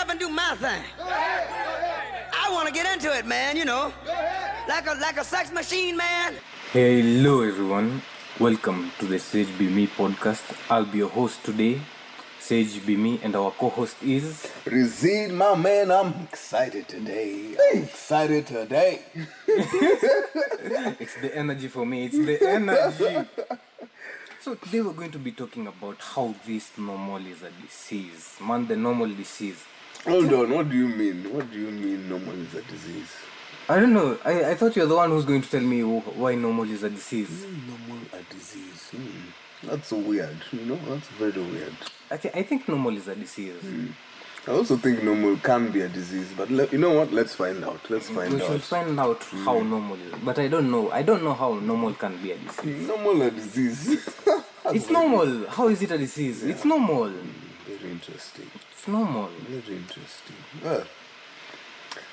up and do my thing. I want to get into it, man, you know. Like a like a sex machine, man. Hello everyone, welcome to the Sage Be Me podcast. I'll be your host today, Sage Be Me, and our co-host is Rizid, my man, I'm excited today. I'm excited today. it's the energy for me, it's the energy. So today we're going to be talking about how this normal is a disease. Man, the normal disease. Hold on, what do you mean? What do you mean normal is a disease? I don't know. I, I thought you're the one who's going to tell me why normal is a disease. Normal a disease. Hmm. That's so weird, you know? That's very weird. I, th- I think normal is a disease. Hmm. I also think normal can be a disease, but le- you know what? Let's find out. Let's find out. we should find out how normal is. But I don't know. I don't know how normal can be a disease. Normal a disease. It's normal. How is it a disease? It's normal. Hmm. very interesting. It's normal. Very interesting. Well,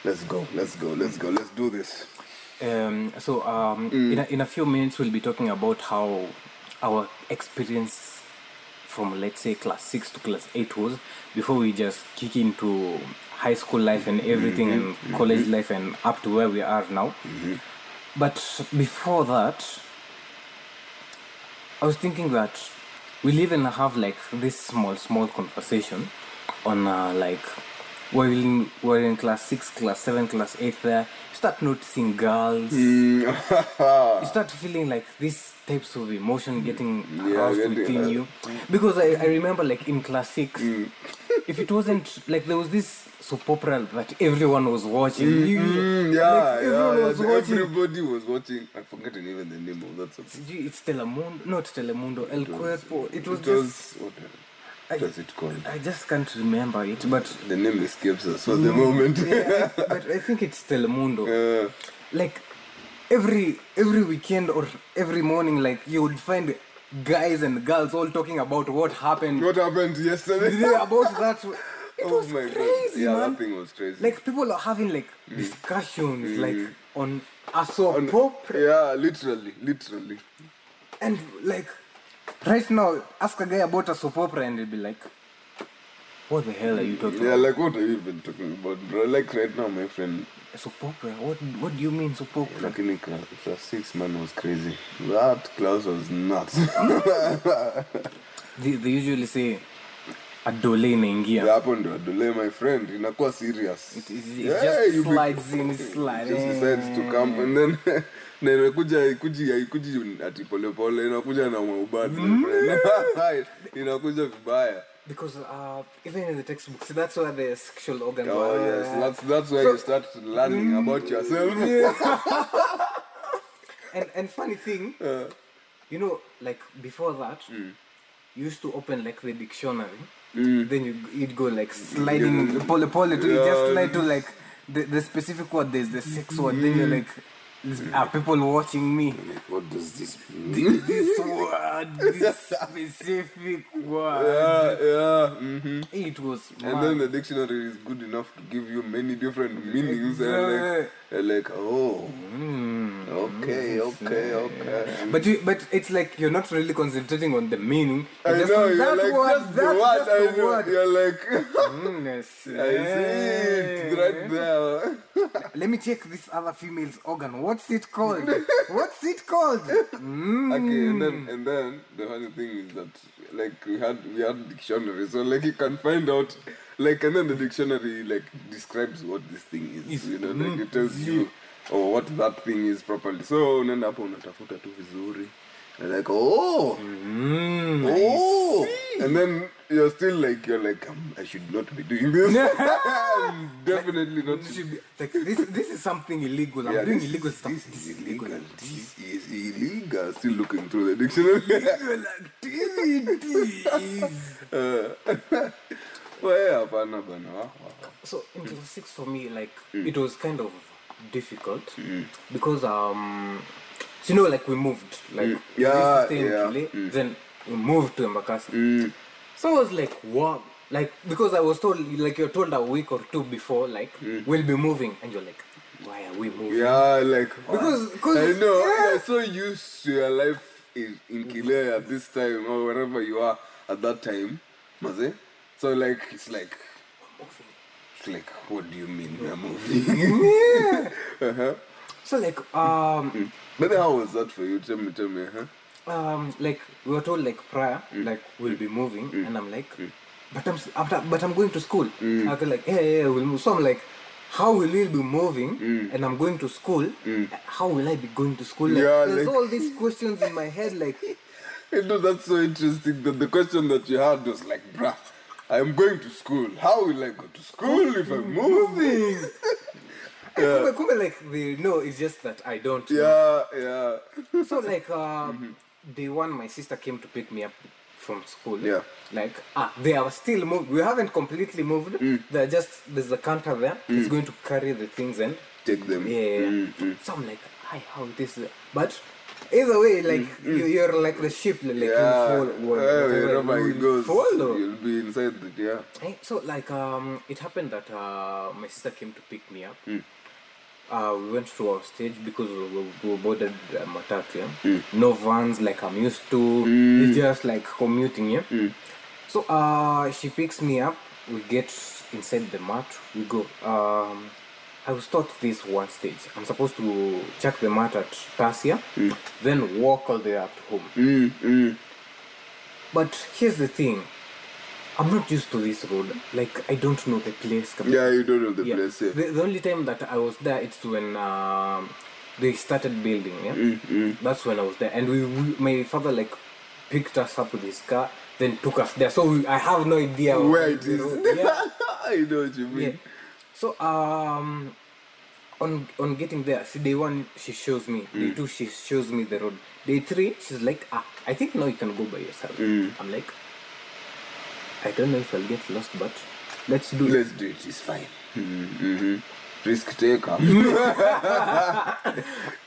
let's go. Let's go. Let's go. Let's do this. Um, so um, in, a, in a few minutes we'll be talking about how our experience from let's say class 6 to class 8 was before we just kick into high school life and everything and college life and up to where we are now but before that i was thinking that we'll even have like this small small conversation on uh, like we're in, we're in class 6 class 7 class 8 there you start noticing girls you start feeling like these types of emotion getting Yeah, aroused getting- within you because I, I remember like in class 6 Mm. if it wasn't like there was this soap opera that everyone was watching You- Mm, like, yeah, everyone yeah, was yeah. watching Everybody was watching. I've forgotten even the name of that. Gee, it's Telemundo, not Telemundo, El Cuerpo. It was It just, was what, I- what was it called? I just can't remember it, but The name escapes us for the moment. yeah, I- but I think it's Telemundo. Like every every weekend or every morning, like you would find guys and girls all talking about what happened what happened yesterday? Yeah, about that. It oh was my crazy, god! Yeah, man. that thing was crazy. Like people are having like mm. discussions mm. like on a soap On- yeah, literally, literally. And like right now, ask a guy about a soap opera and he'll be like, What the hell are you talking Yeah, about? like what are you even talking about, bro? Like right now, my friend, Soap opera? What what do you mean soap opera? class, class six man was crazy. That class was nuts. They, they usually say a adole inaingia. happened to Adole, my friend. Inakuwa serious. It, it, it Yeah, just slides in, it slides just decides to come and then na inakuja ikuji haikuji ati polepole inakuja na maubadi my friend. inakuja vibaya Because uh, even in the textbooks, that's where the sexual organs oh are. yes that's that's where you start learning about yourself mm, and and funny thing, uh. you know, like before that, mm. you used to open like the dictionary. Mm. Then you you'd go like sliding pole pole to you just Yeah. slide to like the, the specific word. There's the sex word. Then you're like, are people watching me? what does this mean? This word, this specific word. yeah yeah hmm It was and then the dictionary is good enough to give you many different meanings and like, and like oh okay okay okay But you, but it's like you're not really concentrating on the meaning. I You're just know, you're that like, word, just that's word, just I know. word. You're like, Mm, yes. I see it right there. Let me check this other female's organ. What's it called? What's it called? Mm. Okay, and then and then the funny thing is that like we had we had dictionary, so like you can find out like and then the dictionary like describes what this thing is, you know, like mm, it tells you or what that thing is properly. So unaenda hapo unatafuta tu vizuri. And like oh Mm, oh and then you're still like you're like um, I should not be doing this. I'm definitely not. This should be- like this, this is something illegal. I'm Yeah, doing this, illegal stuff. This is illegal. This is illegal. Still looking through the dictionary. Well, bana. wa- wa- so in class six for me like it was kind of difficult mm. because um so you know like we moved like mm. we used to Yeah, in yeah. Kile, mm. then we moved to Embakasi so I was like wow like because I was told like you're told a week or two before like we'll be moving and you're like why are we moving? Yeah, like Because- because- I know yeah. you're so used to your life in, in Kile at this time or wherever you are at that time, maze. So like it's like It's like, what do you mean we are moving? uh-huh. So like um mm-hmm. But how was that for you? Tell me, tell me, huh? um like we were told like prior mm. like we'll be moving mm. and I'm like mm. but I'm, not- but I'm going to school. I was like yeah yeah, yeah we'll move. So I'm like how will we be moving and I'm going to school? How will I be going to school? Like, Yeah, there's like- all these questions in my head like You know, that's so interesting that the question that you had was like, bruh, I'm going to school. How will I go to school if I'm moving? yeah. Kumbe- kumbe, like they know it's just that I don't know. Yeah, yeah. so like uh, day one my sister came to pick me up from school Yeah. like ah they are still moved we haven't completely moved they're just there's a counter there it's going to carry the things and Take them. yeah Mm, so i'm like hi how this is-" but either way like you, you're like the ship like Yeah. you follow yeah, whatever wherever you it goes, follow you'll be inside the, yeah. So like um, it happened that uh, my sister came to pick me up. Uh, we went to our stage because we, we, we boarded uh, matatu. Yeah? No vans like I'm used to. It's just like commuting. Yeah. So uh, she picks me up. We get inside the mat. We go. Um, I was taught this one stage. I'm supposed to check the mat at Tasia, then walk all the way up to home. Mm, mm. But here's the thing. I'm not used to this road. Like I don't know the place. Yeah, you don't know the Yeah. place. Yeah. The, the only time that I was there, it's when um, they started building. Yeah, that's when I was there, and we, we my father like picked us up with his car, then took us there. So we, I have no idea Where it is. is. Yeah. I know what you mean. yeah. So um, on on getting there, see day one she shows me, day two she shows me the road, day three she's like, ah, I think now you can go by yourself. I'm like, I don't know if I'll get lost, but let's do it. Let's do it. It's fine. Mm-hmm. Risk taker.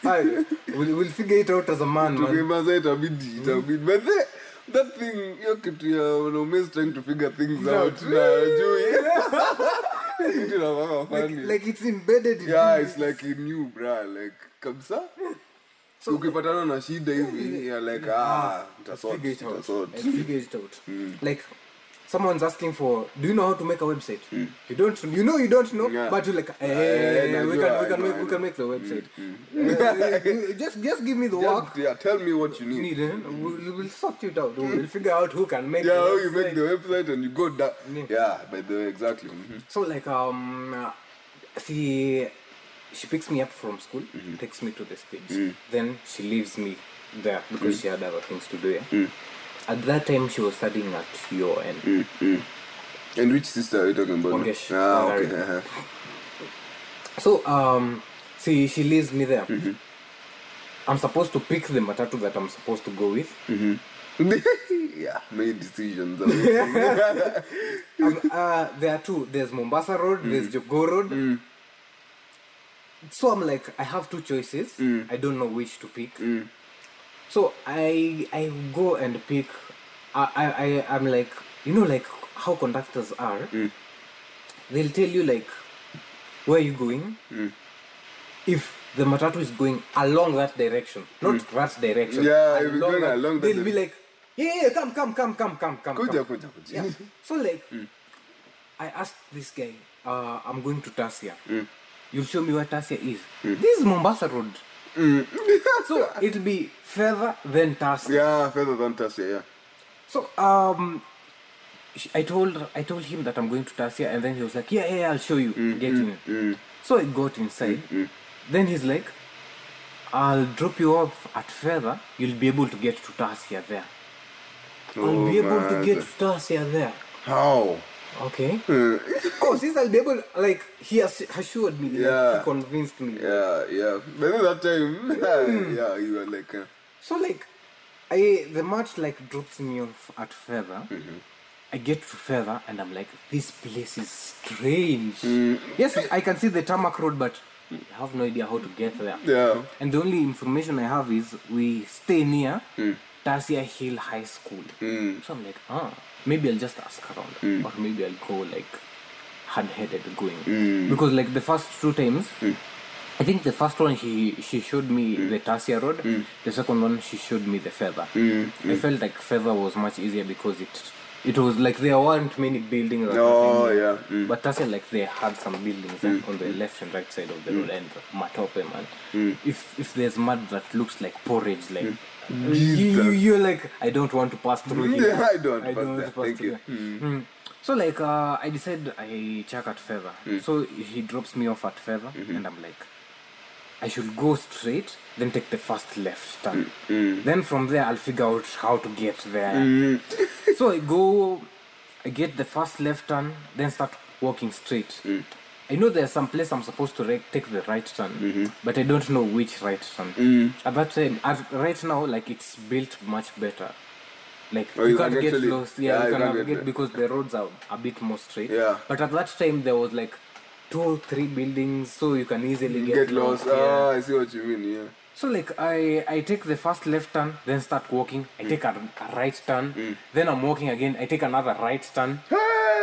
I, we'll, we'll figure it out as a man, man. Itabidi itabidi. But the, that thing hiyo kitu ya wanaume trying to figure things out na juu Like it's embedded in yeah it's like in you bra like kabisa ukipatana na shida hivi you're like ah figure it out. figure it out. Like someone's asking for, do you know how to make a website? You don't. You know you don't know, Yeah. but you're like, Eh, hey, we najua, can we can make we can make the website. Uh, just just give me the work. Yeah tell me what you need Need eh? we'll, we'll sort it out. We'll figure out who can make. yeah how you make the website and you go that Yeah. yeah by the way exactly mhm. So like um, uh, she she picks me up from school, Mm-hmm. takes me to the stage, Mm. then she leaves me there because she had other things to do. Yeah. Mm. At that time, she was studying at UON. and which sister are you talking about Mongesh. ah okay uh-huh. So um, see, she leaves me there. Mm-hmm. I'm supposed to pick the matatu that I'm supposed to go with. yeah many decisions Um, uh, there are two. There's Mombasa Road. There's Mm. Jogo Road. So I'm like, I have two choices. I don't know which to pick. So I I go and pick. I I I'm like, you know, like how conductors are. Hmm. They'll tell you like, where you going. Hmm. If the matatu is going along that direction, not hmm. that direction. Yeah, if it's going that- along that they'll be like, yeah, yeah, come, come, come, come, come, come. kuja kuja kuja Yeah. So like, I asked this guy, uh, I'm going to Tasia. You'll show me where Tasia is. This is Mombasa Road. So it'll be further than Tasia. yeah further than Tasia yeah So um, I told I told him that I'm going to Tasia, and then he was like, yeah, yeah, I'll show you. Mm, get mm, in. Mm. So I got inside. Then he's like, I'll drop you off at Fedha. You'll be able to get to Tasia there. Oh, I'll be able to get to there. how Okay. oh, since I'll be able, like, he has assured me, like, Yeah. he convinced me. Yeah, yeah. But that time, hmm. yeah, you were like, uh, So, like, I the match like drops me off at Fedha. Mm-hmm. I get to Fedha and I'm like, this place is strange. Hmm. Yes, I can see the tarmac road, but I have no idea how to get there. yeah. And the only information I have is we stay near hmm. Tasia Hill High School. So I'm like, ah, maybe I'll just ask around, mm. or maybe I'll go like hard-headed going mm. because like the first two times. Mm. I think the first one he she showed me the Tasia road. The second one she showed me the Fedha. I felt like Fedha was much easier because it it was like there weren't many buildings. or Oh, yeah. Mm. But Tasia, like they had some buildings eh, on the left and right side of the road and matope man. Mm. If if there's mud that looks like porridge, like you, you you're like I don't want to pass through here. I don't I don't want to pass Thank through you. here. Mm. So like uh, I decided I check at Fedha. Mm. So he drops me off at Fedha Mm-hmm. and I'm like I should go straight, then take the first left turn. Mm. Then from there I'll figure out how to get there. so I go I get the first left turn, then start walking straight. I know there's some place I'm supposed to right, take the right turn, mm-hmm. but I don't know which right turn. At that time, at, right now, like it's built much better. Like Oh, you, you can't can get actually- lost. yeah, Yeah, you you can can't get because the roads are a bit more straight. Yeah. But at that time, there was like two or three buildings, so you can easily get, Get lost. yeah. Ah, I see what you mean. Yeah. So like I I take the first left turn, then start walking. I mm. take a, a right turn, mm. then I'm walking again. I take another right turn,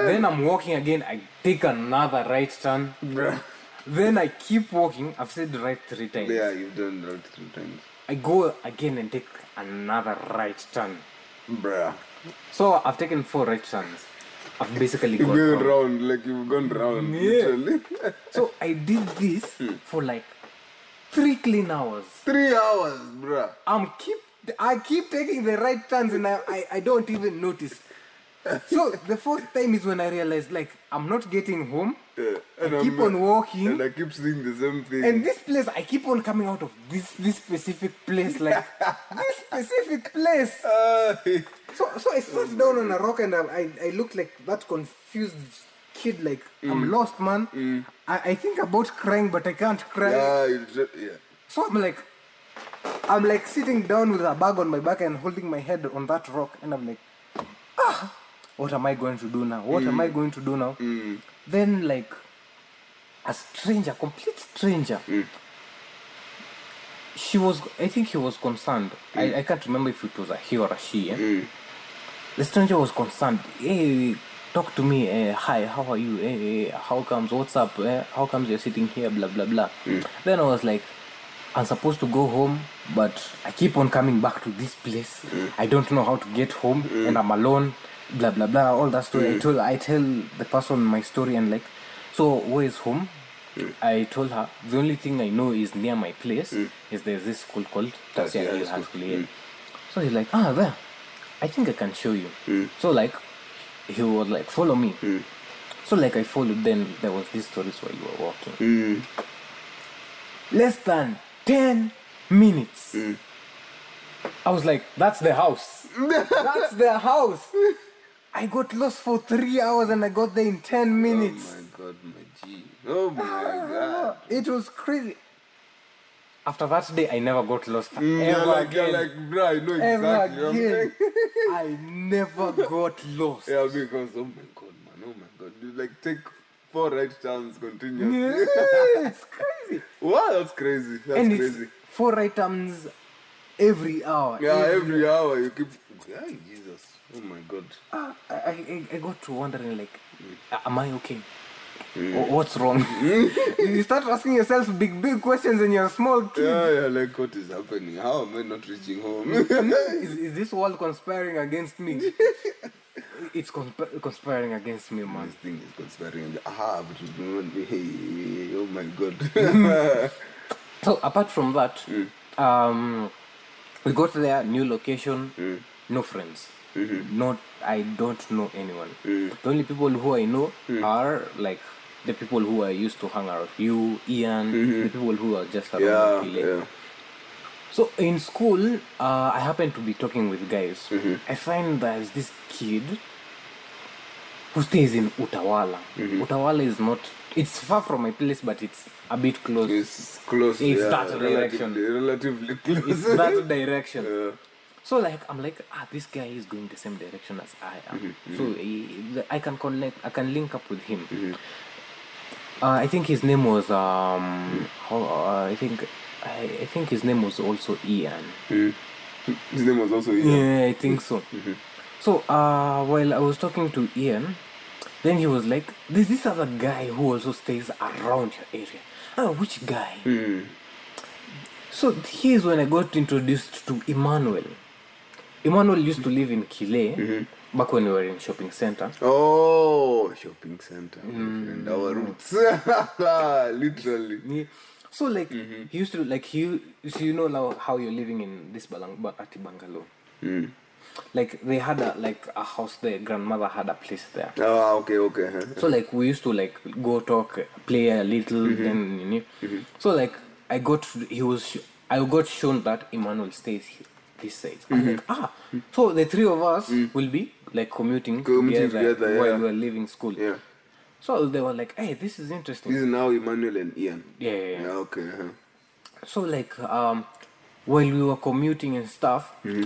then I'm walking again. I take another right turn, Bruh. then I keep walking. I've said right three times. Yeah, you've done right three times. I go again and take another right turn. Bruh. So I've taken four right turns. I've basically You've gone round. round, like you've gone round, Yeah. literally. So I did this hmm. for like three clean hours. Three hours, bruh. I'm keep I keep taking the right turns and I, I, I don't even notice. So the fourth time is when I realized like I'm not getting home. Yeah. and I keep on walking. And I keep seeing the same thing. And this place I keep on coming out of this this specific place, like this specific place. So so I sat down on a rock and I I, I looked like that confused kid like Mm. I'm lost man. I, I think about crying but I can't cry. yeah, yeah. So I'm like, I'm like sitting down with a bag on my back and holding my head on that rock, and I'm like, ah, what am I going to do now? What am I going to do now? Then like, a stranger, complete stranger. She was, I think he was concerned. I, I can't remember if it was a he or a she. eh? The stranger was concerned. Hey, talk to me. Eh, hi, how are you? Eh, how comes? What's up? Eh, how comes you're sitting here? Blah blah blah. Then I was like, I'm supposed to go home, but I keep on coming back to this place. I don't know how to get home, and I'm alone. Blah blah blah. All that story. I told. I tell the person my story, and like, so where is home? I told her the only thing I know is near my place is there's this school called Tasia Hill High School. Yeah. So he's like, ah, there. I think I can show you. So like, he was like, follow me. So like I followed. Then there was this story where you were walking. Mm. Less than ten minutes. I was like, that's the house. that's the house. I got lost for three hours and I got there in ten minutes. Oh my god, my G. Oh my god. It was crazy. After that day, I never got lost Mm, ever you're like, again. you're like, bro, I know ever exactly. I'm again. I never got lost. yeah, because oh my god, man, oh my god, you like take four right turns continuously. Yeah, it's crazy. wow, that's crazy. That's and crazy. it's four items every hour. Yeah, every hour you keep. Ay, Jesus. Oh my god. Ah, I, I, I got to wondering like, am I okay? Mm. What's wrong? you start asking yourself big, big questions when you're a small kid. Yeah, yeah, like what is happening? How am I not reaching home? is, is this world conspiring against me? it's consp- conspiring against me, man. this thing is conspiring. Ah, but you don't. Hey, oh my god. So apart from that, Mm. um, we got there, new location, Mm. no friends. Mm-hmm. Not, I don't know anyone. Mm. The only people who I know are like the people who I used to hang out. with, You, Ian, the people who are just around. Mm-hmm. yeah, yeah. So in school, uh, I happen to be talking with guys. Mm-hmm. I find there's this kid who stays in Utawala. Mm-hmm. Utawala is not. It's far from my place, but it's a bit close. It's close. It's yeah, that direction. Relatively, relatively close. it's that direction. Yeah. So like I'm like ah this guy is going the same direction as I am. Mm-hmm, So he, I can connect. I can link up with him. Mm-hmm. Uh, I think his name was um. How, uh, I think I, I think his name was also Ian. Mm. His name was also Ian. Yeah, I think so. So uh, while I was talking to Ian, then he was like, "There's this other guy who also stays around your area." Oh, which guy? Mm. So here's when I got introduced to Emmanuel. Emmanuel used to live in Kile, mhm. back when we were in shopping center. Oh, shopping center. Mm. And our roots. Literally. So like mm-hmm. he used to like he so you know now how you're living in this balang ba- ati bungalow. Mm. Like they had a like a house there. Grandmother had a place there. Ah, okay, okay. So like we used to like go talk, play a little, mm-hmm. then you know. Mm-hmm. So like I got he was I got shown that Emmanuel stays he- this side. I'm mm-hmm. like ah, so the three of us mm. will be like commuting, Commuting together, together, while yeah. we are leaving school. Yeah. So they were like, hey, this is interesting. This is now Emmanuel and Ian. yeah, yeah, yeah. Okay. huh. So like um, while we were commuting and stuff, mm-hmm.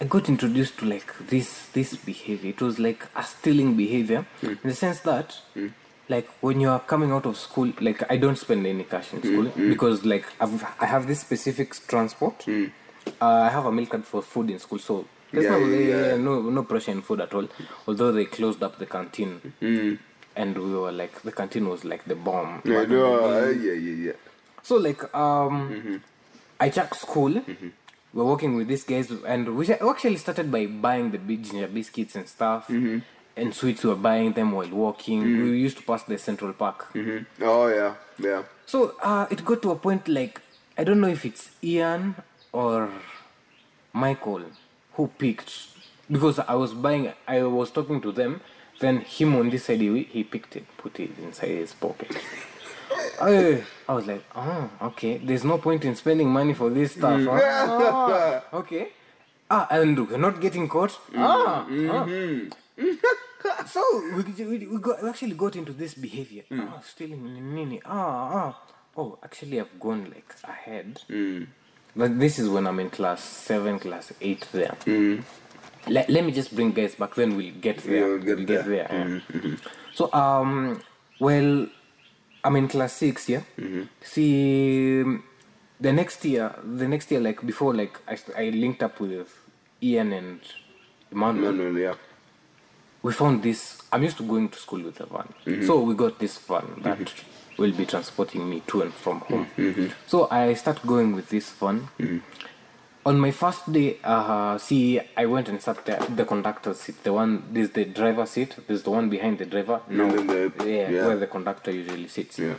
I got introduced to like this this behavior. It was like a stealing behavior mm. in the sense that mm. like when you are coming out of school, like I don't spend any cash in school because like I've, I have this specific transport. Uh, I have a meal card for food in school, so there's Yeah, no, yeah, yeah. no no pressure in food at all. Although they closed up the canteen. And we were like, the canteen was like the bomb. Yeah, no, yeah, yeah, yeah. so like um, I checked school. We're working with these guys, and we actually started by buying the ginger biscuits and stuff, and sweets. We were buying them while walking. We used to pass the Central Park. Mhm. Oh, yeah, yeah. So uh, it got to a point like I don't know if it's Ian or Michael who picked because I was buying. I was talking to them. Then him on this side, he, he picked it, put it inside his pocket. I, I was like, oh, okay. There's no point in spending money for this stuff. huh? Ah, okay. Ah, and we're not getting caught. Ah, ah. so we, we, we, got, we actually got into this behavior. Ah, stealing nini. Ah, ah. Oh, actually, I've gone like ahead. But this is when I'm in class seven, class eight there. Mm-hmm. Let, let me just bring guys back. Then we'll get there. we'll get there. yeah. Mm-hmm. Mm-hmm. So um, well, I'm in class six. Yeah. See, um, the next year, the next year, like before, like I, I linked up with Ian and Emmanuel Emmanuel, yeah. we found this i'm used to going to school with a van so we got this van that will be transporting me to and from home so i start going with this van on my first day uh see i went and sat there the conductor's seat the one this the driver seat there's the one behind the driver no the- yeah, yeah. where the conductor usually sits Yeah.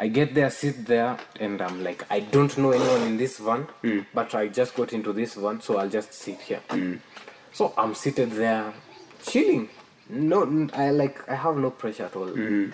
I get there, sit there, and I'm like, I don't know anyone in this van, Mm. but I just got into this van, so I'll just sit here. So I'm seated there, chilling. No, I like, I have no pressure at all. Mm-hmm.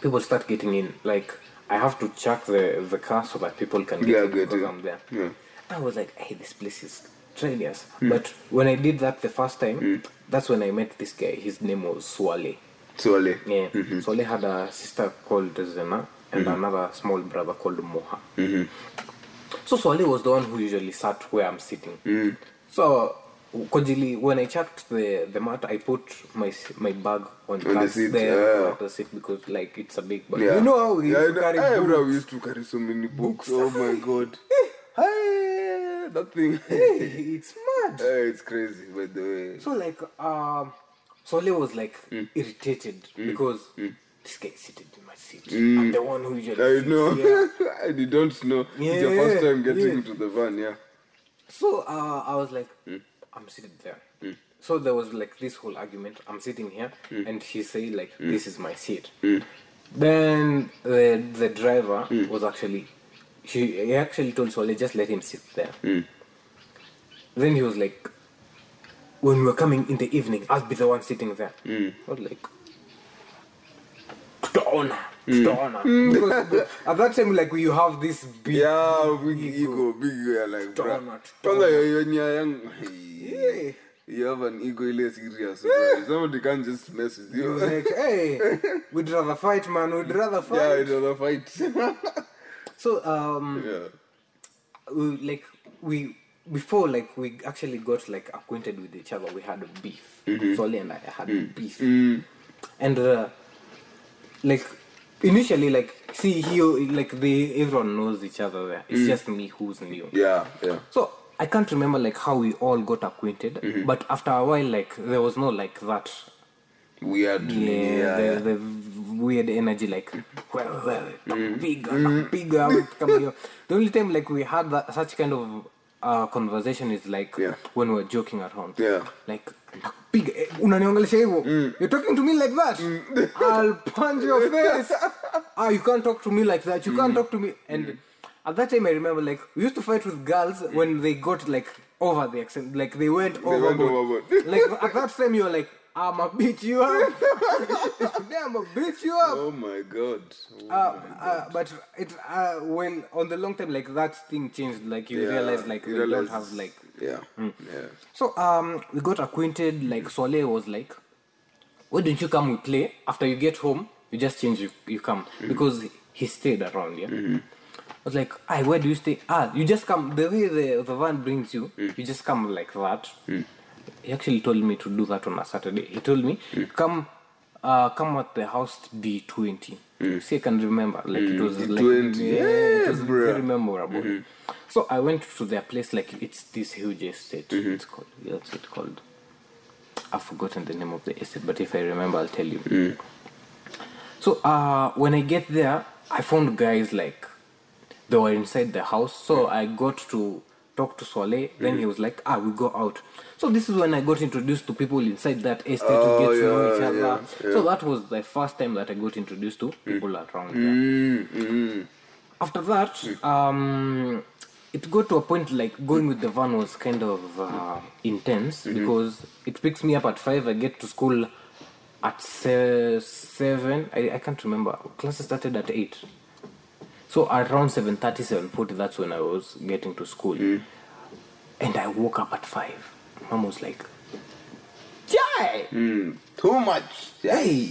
People start getting in. Like, I have to check the the car so that people can get Yeah, in get because. I'm there. Yeah. I was like, hey, this place is strenuous. Hmm. But when I did that the first time, hmm. that's when I met this guy. His name was Swale. Swale. Yeah. Mm-hmm. Swale had a sister called Zena and mm-hmm. another small brother called Moha. Hmm. So Swale was the one who usually sat where I'm sitting. Mm-hmm. So Kojili, when I checked the, the mat, I put my my bag on, the seat, there yeah. the seat because like it's a big bag. Yeah. You know how we yeah, used to carry Hey, books? we used to carry so many books. Oh my god. hey, that thing. Hey, it's mad. Hey, it's crazy, by the way. So like um Sole was like Mm. irritated because this guy is seated in my seat. I'm the one who usually I know. you don't know. It's your first time getting yeah. into the van, yeah. So uh, I was like, Mm. I'm sitting there. So there was like this whole argument. I'm sitting here, Mm. and he said like, "This is my seat." Then the the driver Mm. was actually, he, he actually told Sole just let him sit there. Mm. Then he was like, when we're coming in the evening, I'll be the one sitting there. Mm. I was like, tutaona, tutaona. Because at that time, like you have this big Yeah, big ego, big ego, like. Donut, Kwanza you're young. Yeah. You have an ego ile serious. Somebody can't just mess with you. like, hey, we'd rather fight, man. We'd rather fight. yeah, it's a fight. So, um, yeah. we, like we before, like we actually got like acquainted with each other. We had a beef. Mm-hmm. Solly and I had Mm. beef, and uh, like initially, like see here, like they everyone knows each other. There, it's just me who's new. Mm. Yeah, yeah. So I can't remember like how we all got acquainted, Mm-hmm. but after a while, like there was no like that Weird. yeah, Yeah, the, yeah. the weird energy like well well Mm. bigger bigger come here. the only time like we had that such kind of uh, conversation is like Yeah. when we were joking around Yeah. like unaniongelesha hivyo you're talking to me like that? I'll punch your face. Ah you can't talk to me like that. You can't talk to me. And at that time i remember like we used to fight with girls when they got like over the accent. Like they went overboard. overboard. like at that time you were like i'ma beat you up. I'ma beat you up. Oh my god. Oh uh, my uh, but it uh, when on the long time like that thing changed. Like you Yeah, realize like you we don't have like Yeah. Yeah. so um we got acquainted like Swale was like why don't you come we play? After you get home you just change you, you come. Because he stayed around yeah? I was like I where do you stay? Ah you just come the way the, the van brings you you just come like that. He actually told me to do that on a Saturday. He told me come uh, come at the house D20 see I can remember like it mm, was like D20, yeah, it was yeah, bruh. very memorable. Mm-hmm. So I went to their place like it's this huge estate mm-hmm. it's called what's it called. I've forgotten the name of the estate, but if I remember, I'll tell you. Mm. So uh, when I get there, I found guys like they were inside the house. So I got to talk to Swale. Then he was like, "Ah, we go out." So this is when I got introduced to people inside that estate Oh, to get to know each other. yeah, So that was the first time that I got introduced to people around there Mm, mm, after that um it got to a point like going with the van was kind of uh, intense because it picks me up at five i get to school at se- seven I, I can't remember. Classes started at eight so around 7.30 7.40 that's when i was getting to school and i woke up at five mom was like Jai! mm. Too much. Yeah. hey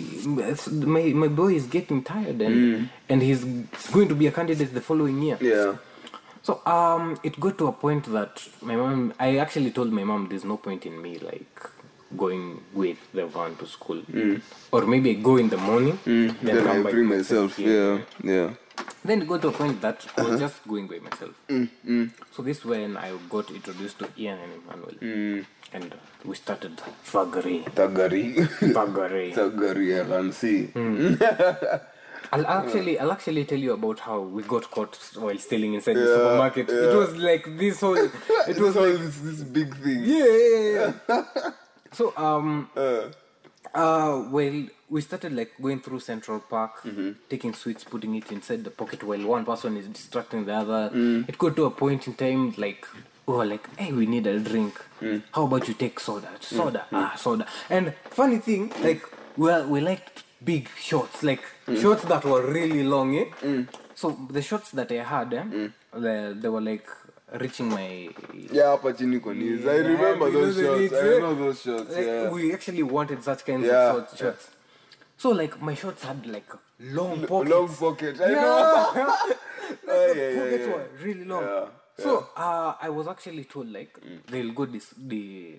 my, my boy is getting tired and and he's going to be a candidate the following year Yeah. so um it got to a point that my mom i actually told my mom there's no point in me like going with the van to school or maybe I go in the morning then, Then I bring myself. Yeah. Yeah. Then it got to a point that I was just going by myself. So this is when I got introduced to Ian and Emmanuel. And uh, we started Fagari. Tagari. Fagari. Tagari. I can see. I'll actually I'll actually tell you about how we got caught while stealing inside the Yeah, supermarket. It yeah. was like this whole it was all like this, this big thing. yeah, yeah, yeah. so um Uh, Uh, well, we started like going through Central Park, Mm-hmm. taking sweets, putting it inside the pocket while one person is distracting the other. Mm. It got to a point in time like, we were like, hey, we need a drink. Mm. How about you take soda? Soda, ah, soda. And funny thing, like, well, we liked big shots, like Mm. shots that were really long. Eh? So the shots that I had, eh, Mm. they, they were like reaching my yeah, chini kwa knees. I remember those shots. I eh? know those shots. like, yeah. we actually wanted such kinds Yeah, of shots. So like my shorts had like long pockets. Long pocket. I yeah. know. Oh, yeah, pockets yeah. were really long. So uh, I was actually told like mm. they'll go dis- the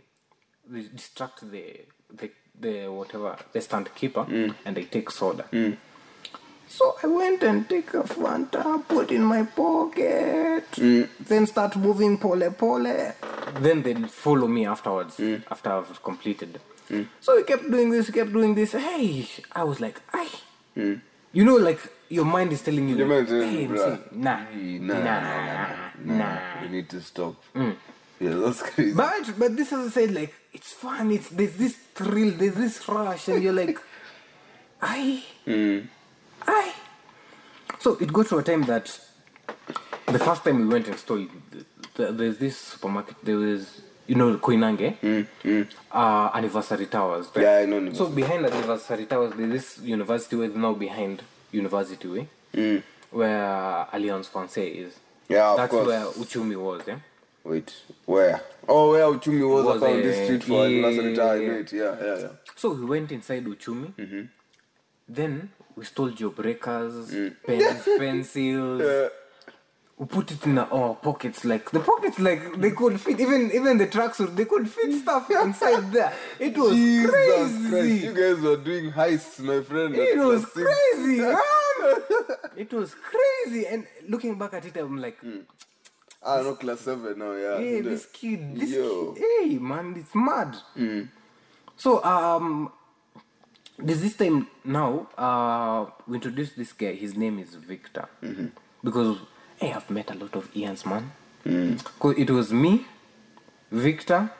they distract the the the whatever the stand keeper mm. and they take soda. Mm. So I went and take a Fanta, put in my pocket, then start moving pole pole. Then they'd follow me afterwards after I've completed. So we kept doing this, we kept doing this. Hey, I was like, ay. You know, like your mind is telling you, like, hey, you, nah, Nah, nah, nah, nah, nah. We need to stop. Mm. Yeah, that's crazy. But but this as I said, like it's fun. It's there's this thrill, there's this rush, and you're like, I, I. Mm. So it got to a time that the first time we went and stole, th- th- there's this supermarket. There was you know Koinange, uh, anniversary towers. right? Yeah, I know So behind anniversary towers, this university way now behind university way, where Alliance Francaise is. Yeah, of That's course. where Uchumi was. Yeah. Wait, where? Oh, where Uchumi was, Was, up on this street for yeah, Nasser Tower, yeah. Yeah, yeah, yeah. So we went inside Uchumi. Mm-hmm. Then we stole breakers, Mm. pens, pencils. Uh, We put it in our pockets. Like the pockets, like they could fit. Even even the tracksuit, they could fit stuff inside there. It was Jesus Christ, crazy. you guys were doing heists, my friend. It was crazy, man. It was crazy. And looking back at it, I'm like, Ah, no, class seven now, yeah. hey, this kid, this Yo. kid, hey, man, it's mad. So, um, there's this time now, uh, we introduced this guy. His name is Victor. Because, hey, I've met a lot of Ians, man. Mm. 'Cause it was me, Victor,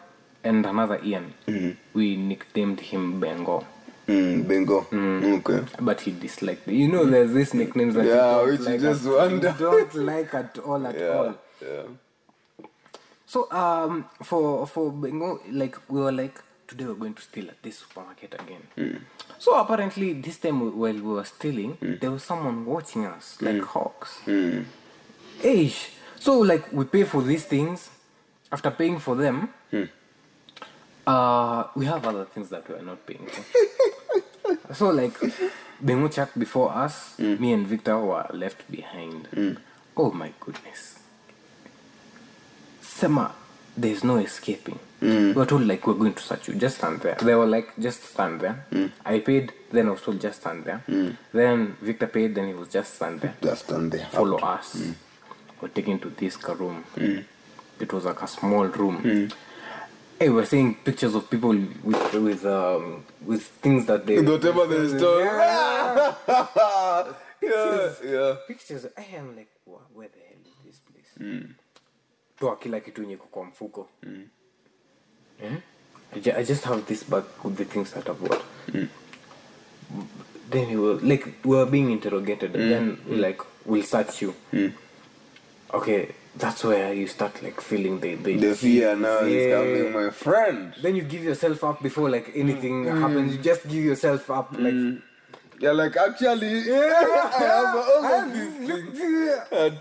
and another Ian. Mm-hmm. We nicknamed him Bengo. Mm, bingo. Mm. Okay. But he disliked it. You know, there's these nicknames that Yeah, you don't which you like just at, wonder. you don't like at all at Yeah. all. Yeah. So um, for for Bengo, like we were like, today we're going to steal at this supermarket again. Mm. So apparently, this time while we were stealing, there was someone watching us like hawks. Eish. So like we pay for these things. After paying for them, hmm. uh, we have other things that we are not paying for. so like Bengo chat before us, hmm. me and Victor were left behind. Hmm. Oh my goodness. Sema, there's no escaping. We were told like we're going to search you, just stand there. They were like, just stand there. I paid, then I was told just stand there. Then Victor paid, then he was just stand there. Just stand there. Follow us. We're taken to this room. Hmm. It was like a small room. Hmm. Hey, we're seeing pictures of people with with um with things that they Whatever they stole. Yeah. Yeah, yeah. pictures. I am like where the hell is this place? Toa kila kitu yenye kwa mfuko? I, hmm. I just have this bag with the things that I've got. Then we were like we were being interrogated. And then we like we'll search you okay that's where you start like feeling the the, The fear now is Yeah. coming, my friend. then you give yourself up before like anything mm. happens you just give yourself up like mm. Yeah, like actually, yeah, I have all of these things. And,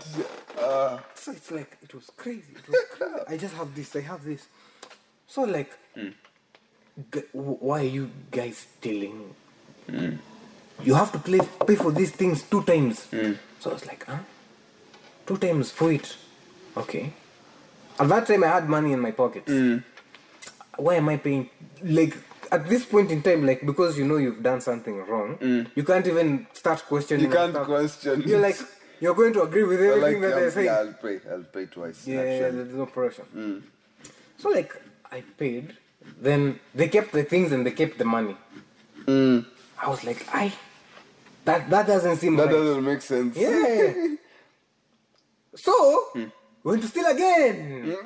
uh, So it's like it was crazy. It was crazy. I just have this. I have this. So like, mm. g- w- why are you guys stealing? You have to play, pay for these things two times. So I was like, huh? Two times for it. Okay. At that time, I had money in my pockets. Hmm. Why am I paying? Like at this point in time, like because you know you've done something wrong, hmm. you can't even start questioning. you can't question. You're like you're going to agree with everything like, that they're saying. yeah, I'll pay. I'll pay twice. Yeah, actually. there's no pressure. Hmm. So like I paid, then they kept the things and they kept the money. I was like, I that that doesn't seem That right. doesn't make sense. Yeah. so hmm. we went to steal again. We-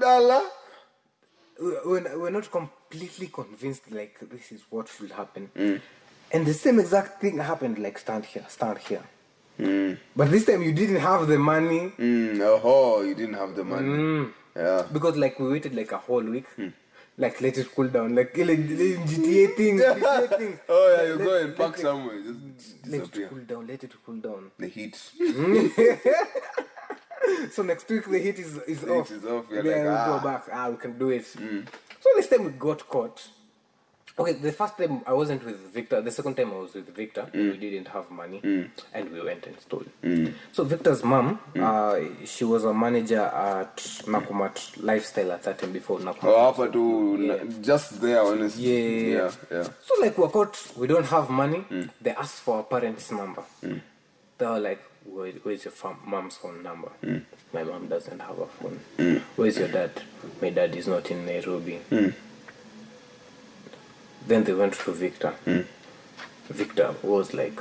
We're, we're not completely convinced like this is what should happen. Hmm. And the same exact thing happened like stand here, stand here. Hmm. But this time you didn't have the money. Mm, oh, you didn't have the money. Yeah. because like we waited like a whole week like let it cool down like, like, GTA things GTA things Oh yeah, you Let- go and park somewhere, just let it cool down let it cool down The heat. so next week the heat is, is The off heat is off, you're then like, we ah. go back ah we can do it mm. so this time we got caught okay the first time I wasn't with Victor the second time I was with Victor mm. we didn't have money mm. and we went and stole so Victor's mom uh, she was a manager at Nakumatt Lifestyle at that time before Nakumatt Oh, hapa tu, Yeah. just there, honestly. Yeah. yeah, yeah. So like we're caught, we don't have money. They asked for our parents' number. They were like, Where, "Where's your fam- mom's phone number?" Mm. My mom doesn't have a phone. Mm. Where's your dad? My dad is not in Nairobi. Mm. Then they went to Victor. Victor was like,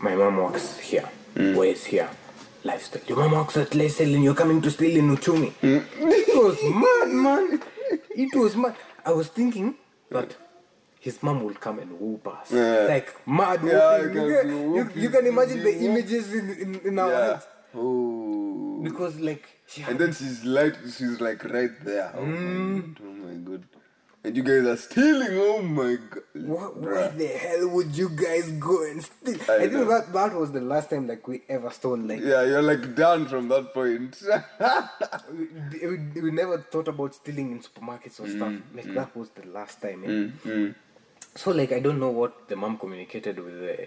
"My mom works here. Where is here?" Lifestyle. Your mom works at Lifestyle and you're coming to steal in Uchumi. It was mad, man. It was mad. I was thinking that his mom will come and whoop us. Yeah. Like mad Yeah, whooping. you You, can you, you can imagine the images in, in, in our Yeah. heads. Oh. Because like she And then she's like, she's like right there. Oh my mm. god. Oh my god. And you guys are stealing. Oh my god. What, where the hell would you guys go and steal? I I, think that that was the last time like we ever stole. Like Yeah, you're like done from that point. we, we, we never thought about stealing in supermarkets or stuff. Mm, like mm. that was the last time. eh? So like I don't know what the mom communicated with the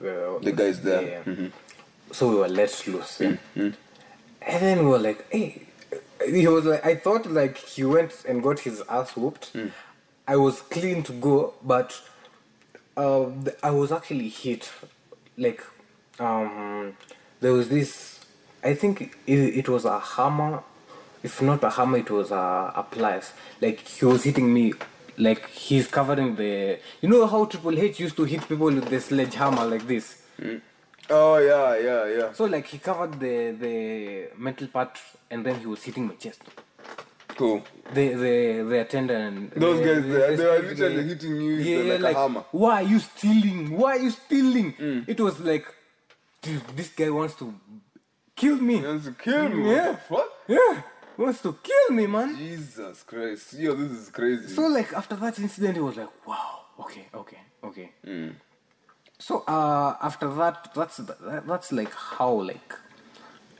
the, The guys there. yeah. So we were let loose. eh? And then we were like, hey. He was like, I thought like he went and got his ass whooped. I was clean to go, but uh, I was actually hit. Like, um, there was this. I think it, it was a hammer. If not a hammer, it was a, a pliers. Like he was hitting me. Like he's covering the. You know how Triple H used to hit people with the sledgehammer like this. oh yeah, yeah, yeah. So like he covered the the metal part and then he was hitting my chest. Cool. the the the attendant Those the- guys, the- they, they were the- literally hitting you with yeah, like, like a hammer. why are you stealing why are you stealing Mm. it was like dude, this guy wants to kill me He wants to kill me. Yeah. What yeah wants to kill me man Jesus Christ. Yo, this is crazy. so like after that incident it was like wow okay okay okay Mm. so uh after that that's that, that's like how like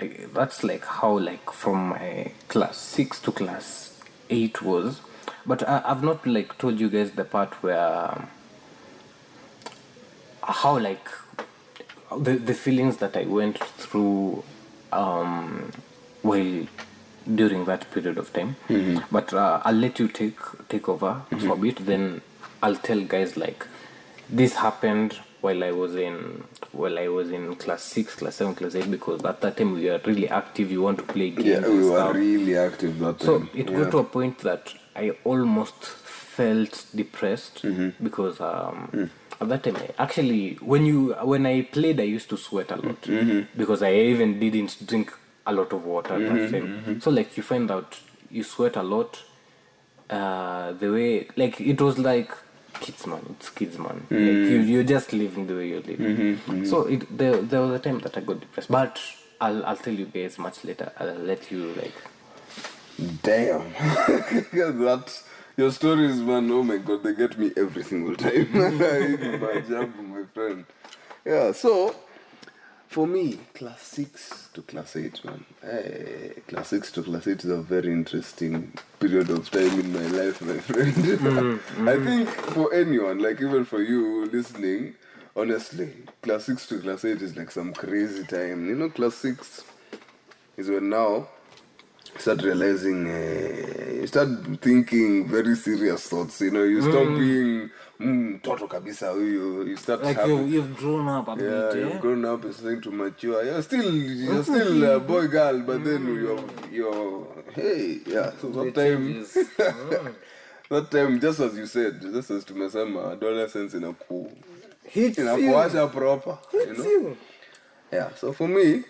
like, that's like how like from my class 6 to class 8 was but I, i've not like told you guys the part where um, how like the, the feelings that i went through um while during that period of time but uh, i'll let you take take over for a bit then i'll tell guys like this happened while i was in while i was in class 6 class 7 class 8 because at that time we were really active you want to play games yeah, we were really active that So time. it yeah. got to a point that I almost felt depressed Mm-hmm. because um, Mm. at that time, actually, when you when I played, I used to sweat a lot Mm-hmm. because I even didn't drink a lot of water at Mm-hmm. that time. So like you find out you sweat a lot. Uh, the way like it was like kids man, it's kids man. Like you Mm. you're just living the way you're living. Mm-hmm. So it there there was a time that I got depressed, but. I'll, I'll tell you guys much later. I'll let you like Damn. That your stories, man. Oh my god, they get me every single time. My friend. Yeah. So, for me, class six to class eight, man. Hey, class six to class eight is a very interesting period of time in my life, my friend. Mm, I mm. think for anyone, like even for you listening, honestly, class six to class eight is like some crazy time. You know, class six is when now start realizing uh, you start thinking very serious thoughts you know you stop mm. being mm, kabisa huyu you start like having, you, you've grown up a yeah, bit you've grown up, you're starting to mature. You're still, you're still a boy, girl, but then you're, you're, hey, yeah. So that time, that time, just as you said, just as tumesema, adolescence inaku, Hits inakuacha proper, you know. you. Yeah, so for me,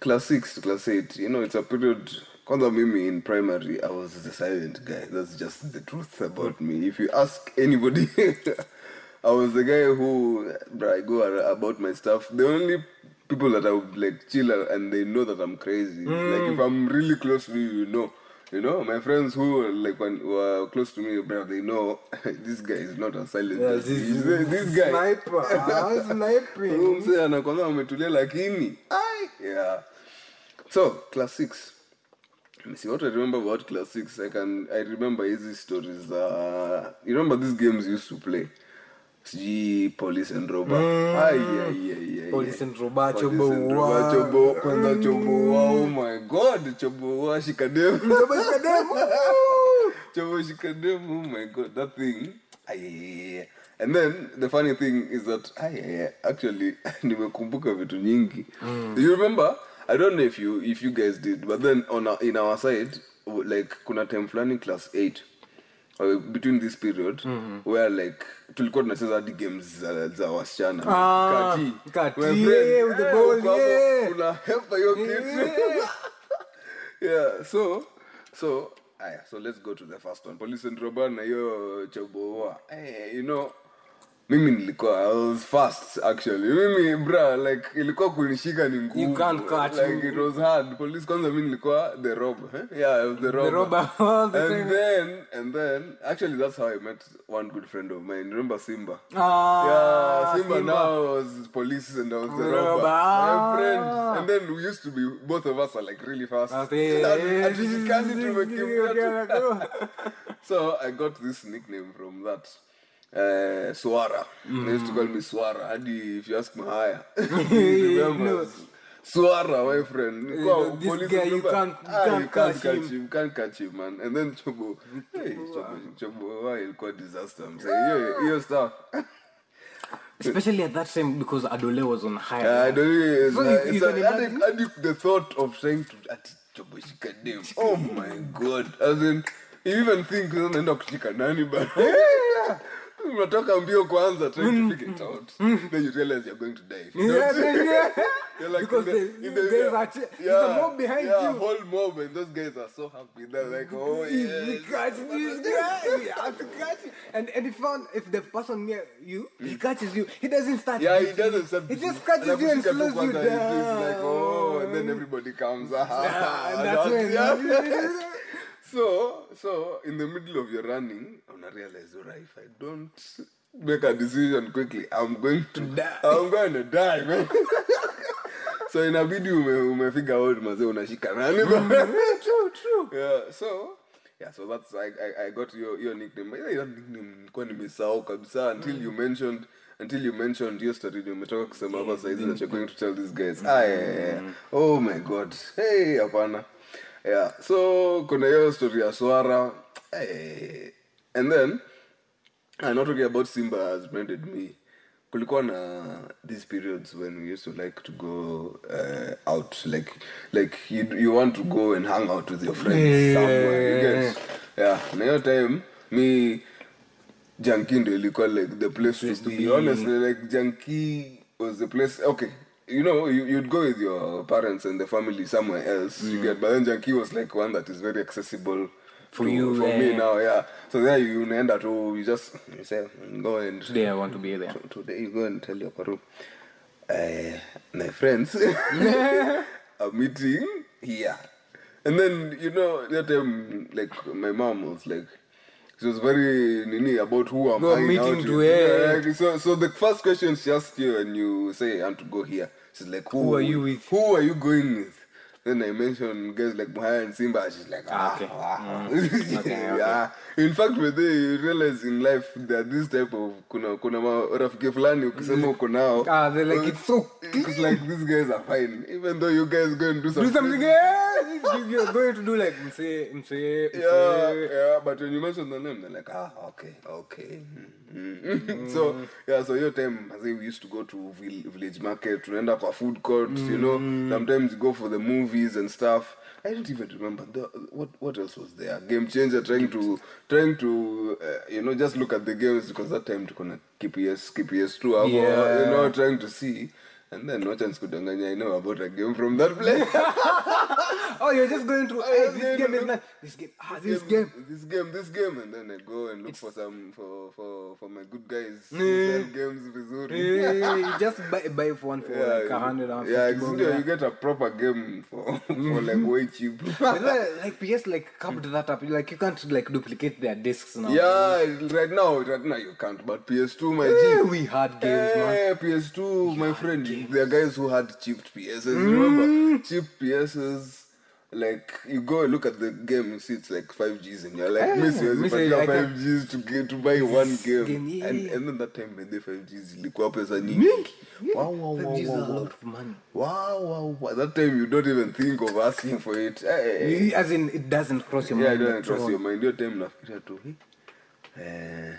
class 6 to class 8, you know, it's a period. Kwanza mimi in primary, I was the silent guy. That's just the truth about me. If you ask anybody, I was the guy who I go about my stuff. The only people that I would like chill and they know that I'm crazy. Like if I'm really close to you, you know. You know, my friends who like when were close to me, bro, they know this guy is not a silent. Yeah, guy. this, He's a- this guy. Sniper. Ah, sniping. Mzee anakwambia ametulia lakini ai yeah so class 6 Let me see what I remember about class 6 I can I remember easy stories uh, you remember these games you used to play? Sijui police and and chobo kwanza chobo wa oh my god chobo wa shikadem chobo shikadem oh my god that thing. Ai. and then the funny thing is that ai, actually nimekumbuka vitu nyingi. You remember i don't know if you if you guys did but then on our, in our side like kuna time fulani class 8 uh, between this period where like tulikuwa tunacheza hadi games za, za wasichana. Ah, yeah, eh, hiyo kitu yeah so so aya so let's go to the first one. Police and robana na hiyo choboa hey, you know mimi nilikuwa i was fast actually mimi bra like ilikuwa kunishika ni ngumu You can't catch like me. it was hard police kwanza mimi nilikuwa the robber eh? yeah I was the robber, robber all the and time. then and then actually that's how i met one good friend of mine remember simba Ah, yeah, Simba, Simba. now was police and I was the Robber. robber. My Ah. friend. And then we used to be, both of us are like really fast. Okay. And- and tushikane tumekimbia tu. so I got this nickname from that. Uh, Swara. They used to call me Swara. Hadi if you ask Mahaya, he remembers. Swara, my friend. Nilikuwa this guy, you can't- you Ah, can't you can't catch him. him. Can't catch him, man. And then Chobo. Hey, Chobo, Chobo, why disaster. I'm saying, hiyo stuff. especially at that time because adole was on high Yeah, I don't know. It's, So uh, you- you a, can and imagine- the- and the- the thought of trying to ati choboshika dem. Oh my god. As in, you even think unaenda kushika nani but unatoka mbio kwanza trying to mm. figure it out mm. Mm. then you realize you're going to die if you Yeah, don't. yeah, yeah. You're like Because in the, the- in the, guys are ch- there's a mob behind yeah, you. whole mob and those guys are so happy they're like oh yeah We catch this guy. We have to catch him. And and if if the person near you, he catches you. He doesn't start. Yeah, he doesn't start He just catches you and slows you down. Like, oh, and then everybody comes. Yeah, and that's when. yeah. So, so in the middle of your running, I realize, ora if I don't make a decision quickly, I'm going to Die. I'm going to die, man. so inabidi ume, out mazee unashika nani true, true. yeah so yeah so that's i i, I got your your nickname. But your nickname nilikuwa nimesahau kabisa until you mentioned until you mentioned hiyo story. Umetoka kusema hapa saizi that you're going to tell these guys. Ah, yeah, yeah, yeah. oh my god. Hey hapana yeah so kuna hiyo story ya swara hey. and then I'm not talking about Simba has branded me. Kulikuwa na these periods when we used to like to go uh, out, like like you you want to go and hang out with your friends Yeah. somewhere. You get, yeah. Na hiyo time me Janki ndio ilikuwa like the place, to, be. Honestly, like Janki was the place. Okay, you know, you, you'd go with your parents and the family somewhere else. You get, but then Janki was like one that is very accessible For to- you, for me now. Yeah. So there you unaenda tu, you just you say go and Today I want to be there. today you go and tell your paru. Uh, my friends a meeting here. And then, you know, that time, like, my mom was like, she was very nini about who I'm I'm hanging out meeting to, with. Yeah, so, so the first question she asked you and you say, I want to go here. She's like, who, Who are you with? Who are you going with? Then I mentioned guys like Muhaya and Simba. She's like, ah, okay. ah. Okay, okay. yeah. In fact, with you realize in life that this type of kuna kuna marafiki fulani ukisema uko nao. Ah, they're like, it's so It's like these guys are fine, even though you guys go and do Do something. something else. You- You're going to do like mse, mse, Yeah, mse. yeah, but when you mention the name, they're like, ah, okay, okay. Mm. so yeah, so your time, I think we used to go to village market, to end up a food court, you know. Sometimes you go for the movies and stuff. I don't even remember the, what what else was there. Game changer, trying to trying to uh, you know just look at the games because that time to connect KPS KPS two, Yeah. you know, trying to see. And then no chance kudanganya, I know about a game from that place. Oh, you're just going through. Hey, just this game look- not. This game. Ah, this game. this game, this game, and then I go and look for some for for for my good guys. Yeah. games vizuri. Hey, you just buy buy one for like a hundred and yeah, bob, You get a proper game for for like way cheap. yeah. like, PS like covered that up. Like you can't like duplicate their discs now. yeah, right now, right now you can't. But PS2, my Eh, G. we had games, man. Eh, PS2, my friend, there are guys who had cheap PSs. Remember, cheap PSs. Like you go and look at the game, you see it's like five Gs, and you're like, Eh, Miss, you me have say, I five Gs to get to buy one game, game, yeah, and yeah. and then that time they five Gs, ilikuwa pesa nyingi. Wow, wow, wow, a wow, wow. lot of money. Wow, wow, wow. That time you don't even think of asking for it. Hey. As in, it doesn't cross your mind. Yeah, it don't cross your mind. Hiyo time nafikiria tu "Hi, eh,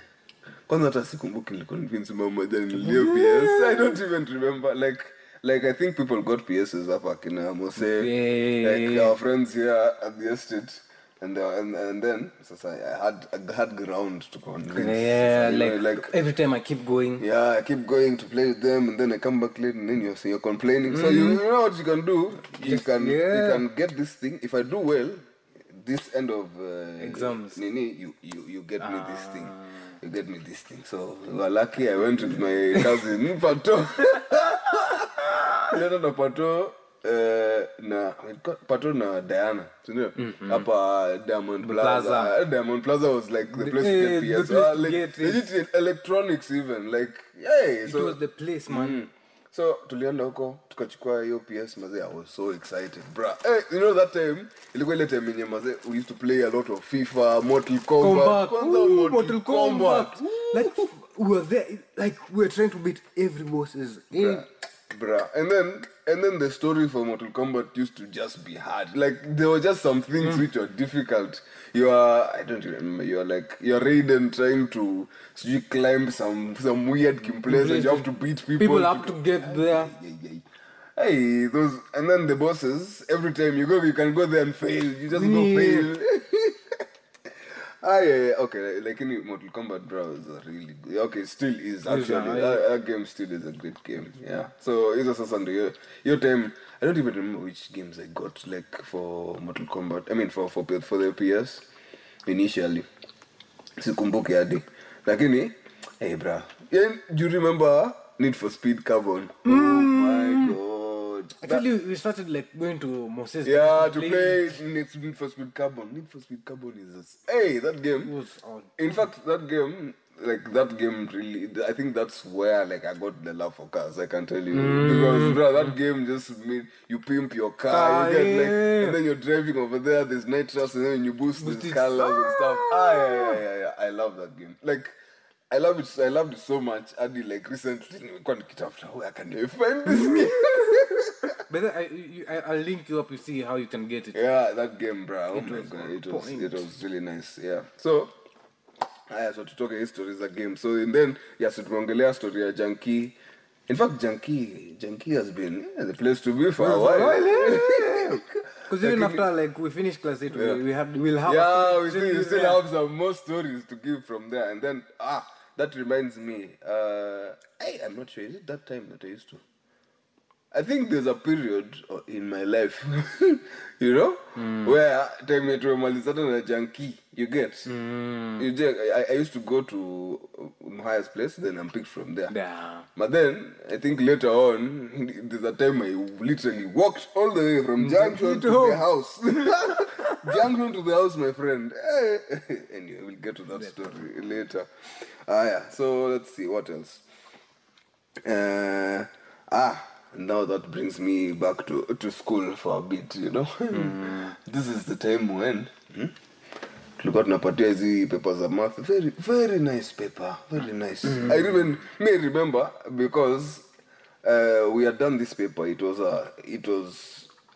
kwanza hata sikumbuki mama moja nilie PS. I don't even remember. Like like I think people got PSs hapa kina Mose. Yeah. Like our friends here at the estate. And, uh, and and then sasa I had I had ground to convince. Yeah, You know, like, every time I keep going. yeah, I keep going to play with them, and then I come back late, and then you're, so you're complaining. So you, you know what you can do? You can you can get this thing. If I do well, this end of uh, Exams. Nini, you you you get me this thing. You get me this thing. So we were lucky. I went with my cousin Pato. Nilienda na Pato. Uh, na Pato na Diana, sindio? Hapa Diamond Plaza. Plaza. Diamond Plaza was like the place eh, to the get PS. place to like, get it. electronics even like hey It so was the place, man. Mm. So tulienda huko tukachukua hiyo ps mazee i was so excited bra hey, you know that time ilikuwa ile time yenye mazee we used to play a lot of fifa mortal kombat Combat. kwanza Ooh, mortal, kombat, Kombat. Like we were there, like we were trying to beat every boss's. Bruh. Bruh. And then and then the story for Mortal Kombat used to just be hard. Like there were just some things mm. which were difficult. You are I don't remember. You are like you're Raiden trying to so you climb some some weird mm. game place and you have to beat people. People have to get there. Hey, those and then the bosses. Every time you go, you can go there and fail. You just go Yeah. fail. Ah, yeah, yeah, okay. Like in Mortal Kombat, bro, is a really good. Okay, still is actually. yeah. That, that game still is a great game. Yeah. So, it's also Sunday. Your, your time, I don't even remember which games I got, like, for Mortal Kombat. I mean, for, for, for the PS initially. Sikumbuki hadi. Lakini, hey, bro. Yeah, do you remember Need for Speed Carbon? God. Actually, we started like going to Moses. Yeah, to play Need Need for Speed Carbon. Need for Speed Carbon is just, hey that game. was on. In fact, that game, like that game, really, I think that's where like I got the love for cars. I can tell you because bro, that game just made you pimp your car, Ah, you get like, and then you're driving over there. There's nitrous, and then you boost, Boost the colors and stuff. Ah, yeah, yeah, yeah, yeah. I love that game. Like. I love it. I loved it so much. Hadi like recently, nimekuwa nikitafuta where can I find this game? But then I, you, I, I'll link you up to see how you can get it. Yeah, that game, bro. Oh my was god, it was it was really nice. Yeah. So, haya, so tutoke history za game. So and then yes, tumeongelea story ya Junkie. In fact, Junkie, Junkie has been yeah, the place to be for a while. Because even after like we finish class eight, Yeah. we, we have we'll have. yeah, we still, we still yeah. have some more stories to give from there. And then ah, that reminds me. Uh, hey, I'm not sure. Is it that time that I used to? I think there's a period uh, in my life, you know, where time tumemalizana na junkie. You get, you get. I, I used to go to uh, highest place, then I'm picked from there. Yeah. But then I think later on, there's a time I literally walked all the way from junction to the house. junction to the house, my friend. Anyway, we'll get to that story later. Ah, yeah. So let's see what else. Uh, ah, now that brings me back to to school for a bit, you know. this is the time when. Hmm? tulikuwa tunapatia hizi paper za math very very nice paper very nice i even may remember because uh, we had done this paper it was a it was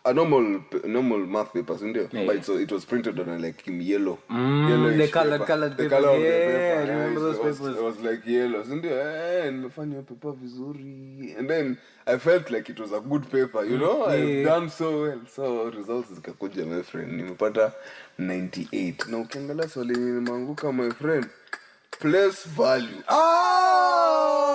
a normal normal math paper sindio Yeah, but yeah. so it was printed on a, like in yellow. Mm, yellow the colored- paper. colored the papers. color of the paper I remember those papers. it was like yellow. Sindio eh, nimefanya paper vizuri. And then i felt like it was a good paper you know? I've done so well. So results zikakuja my friend. Nimepata 98 na ukiangalia swali nimeanguka my friend. Place value. Oh,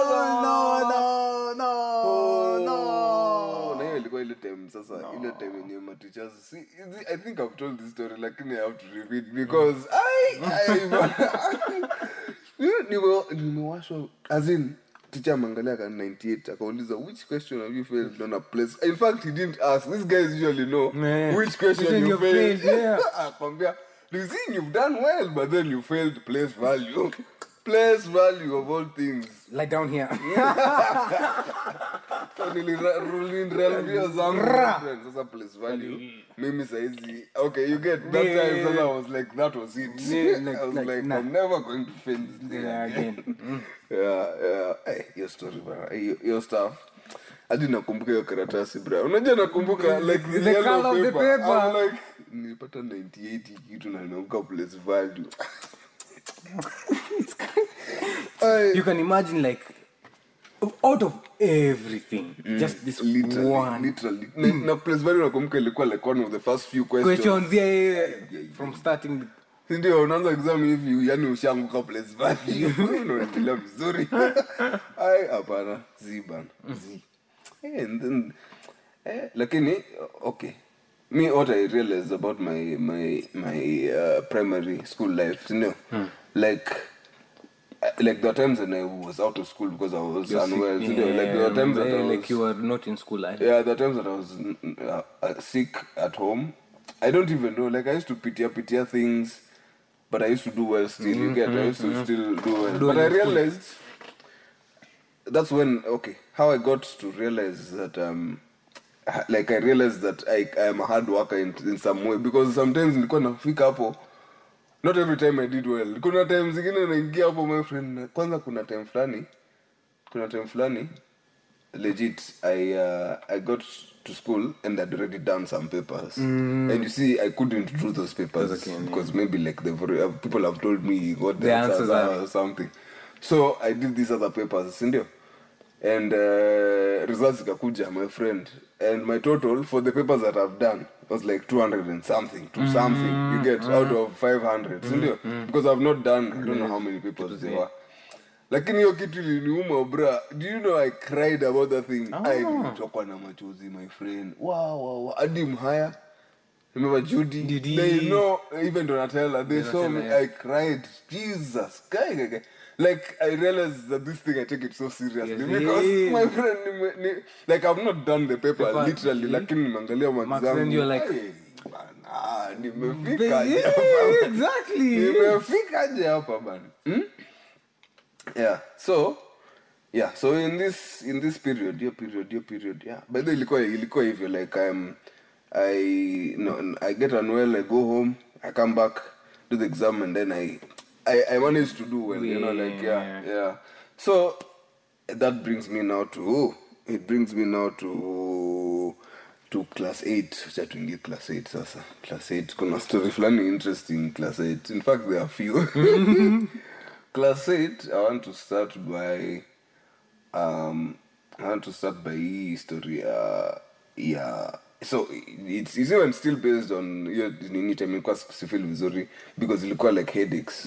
time sasa ile time yenye mateachers si, is- i think i've told this story lakini i have to repeat because mm. I, I, nime- nimewashwa as in teacher ameangalia ka 98 akauliza which question have you failed on a place? In fact he didn't ask. These guys usually know Yeah. which question you failed failed, yeah. akwambia you see you've done well but then you failed place value. Place value of all things. Lie down here. Nilirambia zangu. My friend, sasa place value mimi saizi okay you get that Yeah. time sasa i was like that was it. Yeah, like- i was like, like, nah. i'm never going to fail this Yeah, again. again. yeah yeah. Hey, your story bro. Hey, your stuff. Hadi nakumbuka hiyo karatasi bra unajua nakumbuka like the, The yellow color the paper. paper. I'm like nilipata 98 kitu na nimeanguka place value. You can imagine like out of everything, just this literally, one. literally. Na, na place value nakumbuka ilikuwa like one of the first few questions. Questions. Yeah, yeah, yeah. from starting. ndio unaanza exam hivi yani ushaanguka place value unaendelea vizuri. Ai hapana. Zi bana. Zi Eh, and then eh, lakini okay. Me what i realized about my my my uh, primary school life you know hmm. like there are times when I was out of school because I was unwell. sindio? like there are times that I was like you were not in school. Eh? yeah, there are times that I was uh, uh, sick at home. I don't even know. Like I used to pitia pitia things, but I used to do well still. You get? I used to still do well. Do but I in school. realized that's when okay, how I got to realize that um, like I realized that I I am a hard worker in, in some way because sometimes nilikuwa nafika hapo not every time I did well. Kuna time zingine naingia hapo my friend. Kwanza kuna time fulani kuna time fulani legit I uh, I got to school and I'd already done some papers and you see I couldn't do those papers okay, because maybe like the uh, people have told me what the, The answers, answers are are. or something so I did these other papers sindio and uh, results ikakuja my friend. And my total for the papers that I've done was like 200 and something to something. You get out of 500 sindio because i've not done i don't know how many people they were. Lakini hiyo kitu iliniuma bra. Do you know i cried about that thing? I nilitokwa na machozi my friend. Wow, wow, wow. hadi mhaya. Remember judy? Didi. they know even donatella they saw me i cried. Jesus guy, guy, guy. Like i realized that this thing i take it so seriously Yes. because Yeah. my friend ni, like i've not done the paper, Paper, literally lakini nimeangalia marks zangu. you're like- Hey, bana, nimefika Yeah, aje hapa? exactly. nimefika aje hapa bana hmm? yeah so yeah so in this in this period your period your period yeah by the way, ilikuwa ilikuwa hivyo like um i no i get unwell i go home i come back do the exam and then i i, I managed to do well you know like yeah yeah. so that brings me now to it brings me now to to class 8 cha tuingie class 8 sasa. Class 8 kuna story fulani interesting class 8 in fact there are few. Class 8 i want to start by um i want to start by hii story ya ya so it's, it's even still based on hiyo nini time ilikuwa sifeel vizuri because ilikuwa like headaches.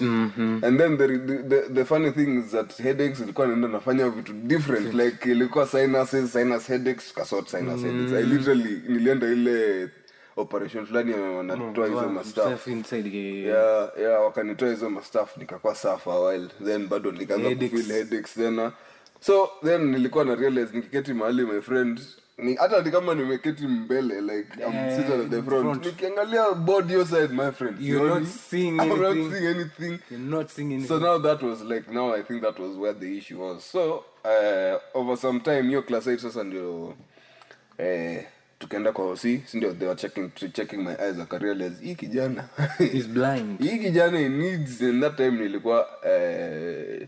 And then the, the, the, funny thing is that headaches ilikuwa naenda nafanya vitu different. Like ilikuwa sinuses sinus headaches kasort sinus headaches. I literally nilienda ile operation fulani wanatoa hizo the- yeah, yeah, wakanitoa hizo mastaff nikakuwa saa a while. Then bado nikaanza kufeel headaches tena. So then nilikuwa na realize nikiketi mahali my friend ni hata kama nimeketi mbele like I'm Eh, at the front, front. nikiangalia board your side my friend You're not seeing I'm not anything. seeing anything. You're not seeing anything. so now that was like now i think that was where the issue was. So uh, over some time hiyo class 8 sasa ndio eh, tukaenda kwa hosi sindio they were checking, checking my eyes akarealize hii kijana. Hii kijana he needs and that time nilikuwa eh,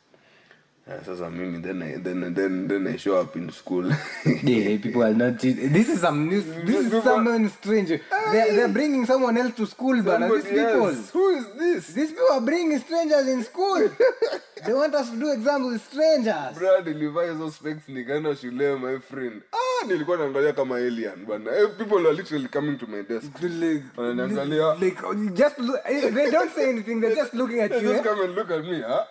Yeah, sasa mimi then I, then then then I show up in school Yeah, people are not. This is some news. This is someone strange. They're, they're bringing someone else to school, but these people. else. who is this These people are bringing strangers in school. they want us to do exams with strangers. bra nilivaa hizo specs nikaenda shule my friend ah nilikuwa naangalia kama alien bana Eh, people are literally coming to my desk Like, Wananiangalia. like, just look, eh, they don't say anything. They're just looking at They you. just eh? come and look at me, huh?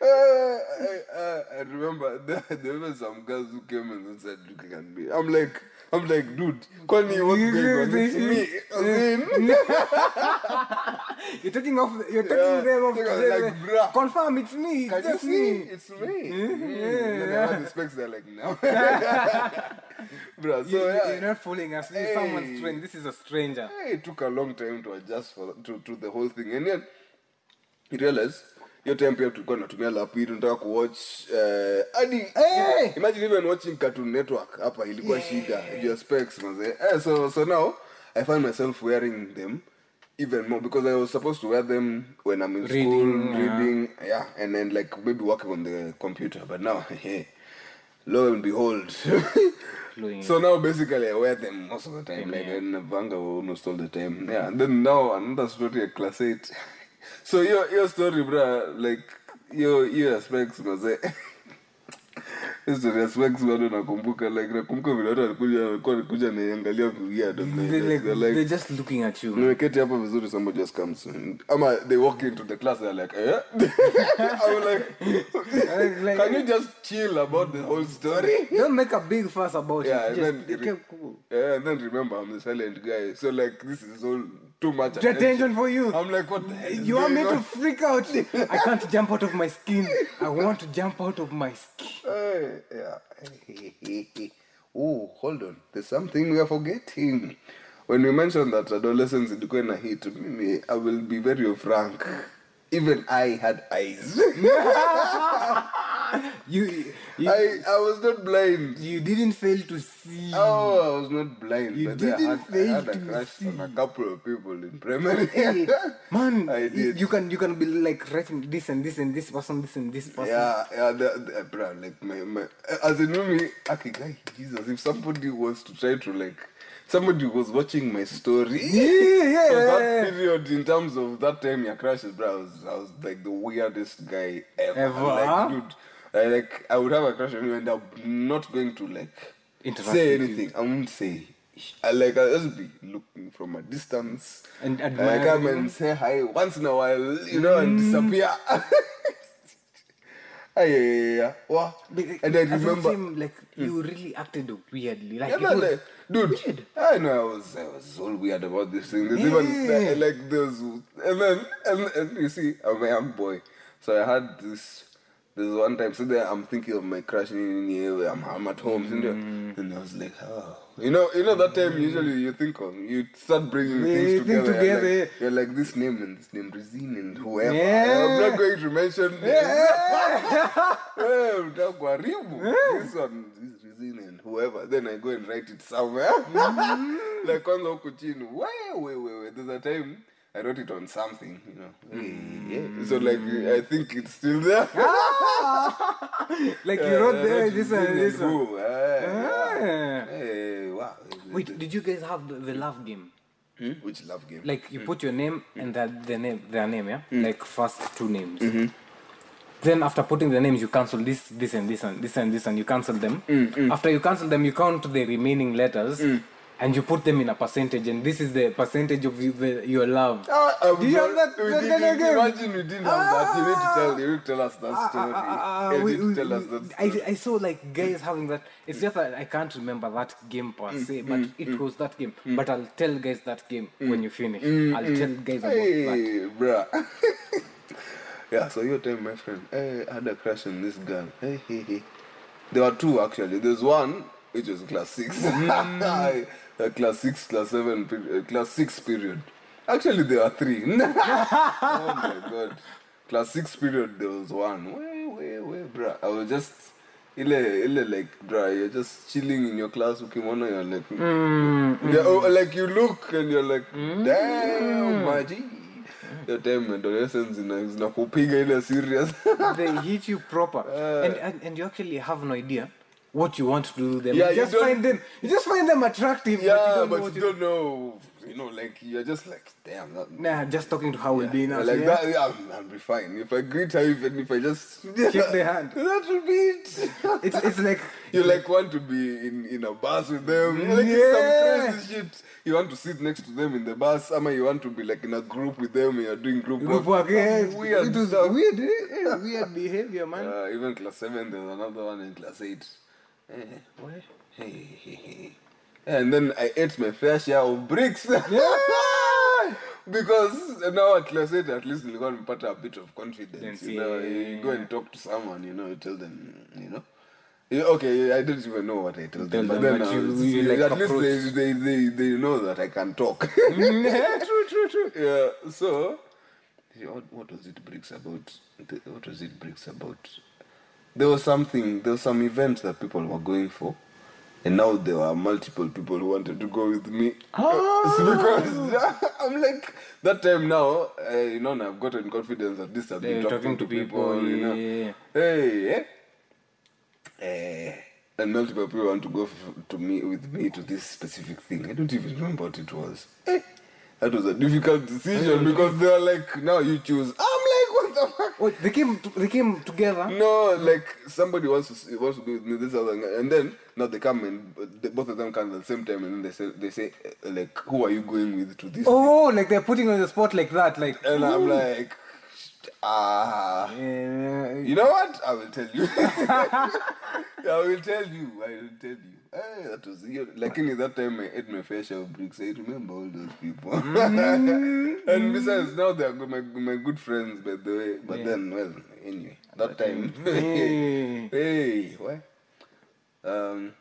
Uh, I, I, I remember there, there were some guys who came and said, looking at me. I'm like, I'm like, dude, Kwani, what's going on? It's me. In, You're taking off. You're taking Yeah, them off. like, bruh. Confirm it's me. It's Can see? me. It's me. Mm. Then I had the specs, they're like, no. Bruh, so You, yeah. You're not fooling us. This is someone's friend. This is a stranger. Hey, it took a long time to adjust for to, to the whole thing and then you realize hiyo time pia tulikuwa tunatumia lapi tunataka kuwatch uh, hadi Hey! imagine even watching cartoon network hapa ilikuwa yeah. shida juu ya specs mazee eh, so so now i find myself wearing them even more because i was supposed to wear them when i'm in Reading, school yeah. reading yeah and then like maybe working on the computer but now hey, lo and behold so now basically I wear them most of the time, yeah, like yeah. in Vanga almost all the time. Yeah, and then now another story at class eight. so your your story, bruh, like was History ya specs bado nakumbuka like nakumbuka vile watu walikuwa walikuja niangalia weird and They, they're like, like, they're they're like just looking at you. nimeketi hapa vizuri somebody just comes in. ama they walk into the class they're like eh? I'm like like- can you just chill about the whole story? Don't make a big fuss about Yeah, it. and then it- Yeah, and then remember I'm the silent guy, so like this is all too much The attention for you. I'm like, what the hell? You want me going to freak out? I can't jump out of my skin. I want to jump out of my skin. Hey, yeah. oh, hold on. There's something we are forgetting. When we mentioned that adolescence ilikuwa na hit, me, I will be very frank. Even I had eyes. you, you, I, I was not blind. you didn't fail to see. Oh, I was not blind. You but didn't had, I fail had a to crush on a couple of people in primary. Hey, man, I did. you can you can be like writing this and this and this person, this and this person. Yeah, yeah, the, the, eh, bro, like my, my, eh, as in me, okay, guy, Jesus, if somebody was to try to like, somebody was watching my story, Yeah, yeah, of that period in terms of that time your crashes, bro, I was, I was like the weirdest guy ever. Ever? Like, dude, I, like I would have a crush on you, and I'm not going to like Interact say with anything. I won't say. I like I'll just be looking from a distance And I come you. and say hi once in a while, you know, and Mm. disappear. Ah, yeah, yeah, yeah. Wow. And I remember, seemed like you really acted weirdly. Like yeah, like, dude, I know I was, I was all weird about this thing. There's even Yeah. uh, like those, and then and, and you see, I'm a young boy, so I had this. There's one time, so there I'm thinking of my crush in here. I'm, I'm at home? Mm. and I was like, oh, you know, you know that time usually you think of, you start bringing Yeah, things think together. You're like, you're like this name and this name, Rezine and whoever. Yeah. I'm not going to mention names. Utakuharibu. This one is Rezine and whoever. Then I go and write it somewhere. like kwanza huku chini. Way, way, way, way. There's a time I wrote it on something, you know. Yeah. So like I think it's still there. like you wrote I there wrote this Rezine and this one. who. Ah. yeah. Eh, wow. Wait, did you guys have the, the love game? Hmm? Which love game? Like you put your name and that the name their name, yeah? Hmm. Like first two names. Mm-hmm. Then after putting the names you cancel this, this and this and this and this and you cancel them. Mm, After you cancel them you count the remaining letters and you put them in a percentage and this is the percentage of you, the, your love. Ah, I'm Do you have not- that- we that didn't- kind of game? Imagine we didn't have that. You need to tell. You need to tell us that ah, ah, story. Ah, you we- need to we- tell us we- that. I, Story. I saw like guys having that. It's mm. just that I can't remember that game per Mm, se, mm, but it mm. was that game. But I'll tell guys that game when you finish. I'll tell guys about that. Hey, bruh. yeah, so your time, my friend. Hey, I had a crush on this girl. Hey, hey, hey. There were two actually. There's one which was class six. Mm. Uh, class six, class seven, uh, class six period. Actually, there are three. oh my god. Class six period, there was one. Way, way, way, bruh. I was just. Ile, ile like, bruh, you're just chilling in your class, ukimwona, you're like, Mm, yeah, oh, like you look and you're like, damn, maji. Your time adolescence zina zinakupiga ile serious. they hit you proper, and, and and you actually have no idea what you want to do with them. Yeah, you you just find them. You just find them attractive. yeah, but you don't know what you don't know. You know, like you're just like, damn. That, Nah, just talking to how we'll be now. like yeah? that, yeah, I'll, be fine. If I greet her, even if I just Shake the hand. that will be it. It's it's like You like want to be in, in a bus with them. Like Yeah. some crazy shit. You want to sit next to them in the bus. Ama you want to be like in a group with them. You're doing group, group work. Yeah, Weird it was stuff. weird, eh? Eh, weird behavior, man. Uh, even class seven, there's another one in class eight. Eh, what? Hey, hey, hey. And then I ate my fair share of bricks. because now at eight, at least you to put a bit of confidence. You know, you go and talk to someone. You know, you tell them. You know. Okay, I didn't even know what I told them, but then you- was- you like at least approach. they, they, they, they know that I can talk. yeah, true, true, true. Yeah, so what, what was it bricks about? What was it bricks about? There was something, there was some event that people were going for, and now there were multiple people who wanted to go with me. It's because I'm like that time now, uh, you know, I've gotten confidence at this. I've been They're talking, to people, you know. yeah. Hey, eh? Eh, and multiple people want to go f- to me with me to this specific thing. I don't even remember what it was. Eh, that was a difficult decision because they were like, now you choose. What the fuck? Wait, they came to, they came together. No, like somebody wants to wants to go with me this other, guy, and then now they come and they, both of them come at the same time, and then they say they say uh, like, who are you going with to this? Oh, like they're putting on the spot like that, like. And I'm like, ah. Yeah. You know what? I will tell you. I will tell you. I will tell you. Hey, that was you. Like in that time, I ate my fair share of bricks. I remember all those people. and besides, now they are good- my my good friends, by the way. But then, well, anyway, that time. Hey. hey, what? Um,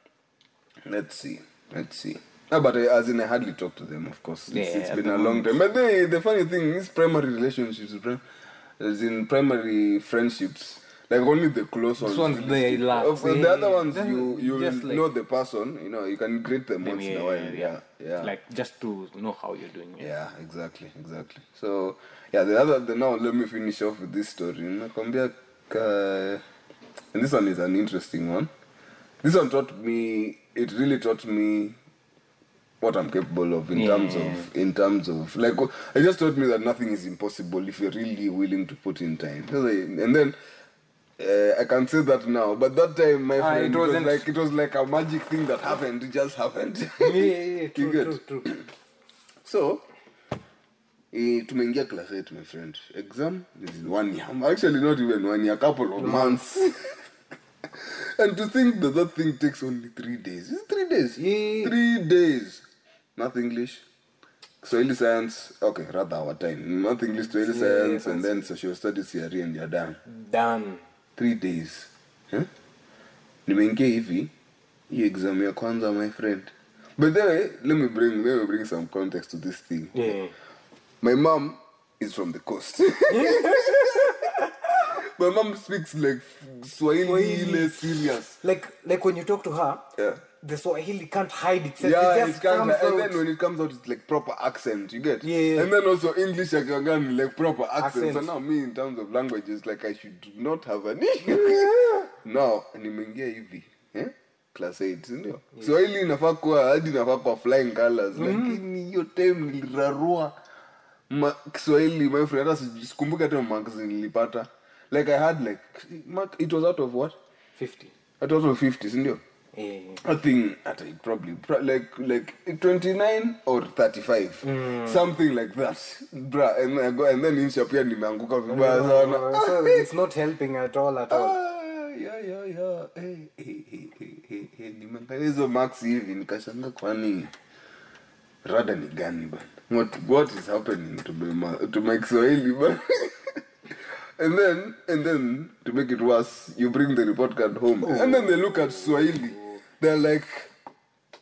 let's see. Let's see. No, but I, as in, I hardly talk to them, of course. It's, Yeah, it's been a long time. But the, the funny thing is, primary relationships, as in primary friendships, like only the close ones. This ones they stick. Of- the other ones you you like- know the person. You know you can greet them once in a while. Yeah, yeah. Like just to know how you're doing. Yeah. Yeah, exactly, exactly. So yeah, the other the, now let me finish off with this story. Nakwambia and this one is an interesting one. This one taught me it really taught me what I'm capable of in terms of in terms of like it just taught me that nothing is impossible if you're really willing to put in time. And then uh, I can say that now, but that time, my Ah, friend, it was like it was like a magic thing that happened. It just happened. Yeah, yeah, yeah, You true, true, true. So, eh, tumeingia class 8 my friend. Exam is one year. Actually not even one year, a couple of months. and to think that that thing takes only three days. It's three days. Yeah. Three days. Math English. Swahili science, okay, rather our time. Math English, Swahili Yeah, science, and then social studies theory, and you're done. Done. Three days. Huh? Nimeingia hivi, hii exam ya kwanza, my friend. But then, let me bring let me bring some context to this thing. Yeah. My mom is from the coast. My mom speaks like Swahili, Swahili. serious. Like like when you talk to her, Yeah. The Swahili can't hide itself. Yeah, it just kind comes and out. then when it comes out, it's like proper accent. You get, Yeah. And then also English akiongani like proper accent. So now me in terms of languages, like I should not have any. now nimeingia hivi eh? class 8 sindio swahili inafaa kuwa hadi inafaa kuwa flying colors lakini hiyo time nilirarua ma, kiswahili my friend hata sikumbuki hata marks nilipata like i had like it was out of what 50. out of 50 sindio Yeah. I think at it probably pro- like like 29 or 35 something like that. Bruh and then I go and then insha pia nimeanguka vibaya sana so it's not helping at all at all. Ah, yeah, yeah, yeah. Hey, hey, hey, hey, hey, hey. nimeangalia hizo max hivi nikashanga kwani? Rada ni gani bana? What, what is happening to my, to my kiswahili bana? And then and then to make it worse you bring the report card home. And then they look at swahili they're like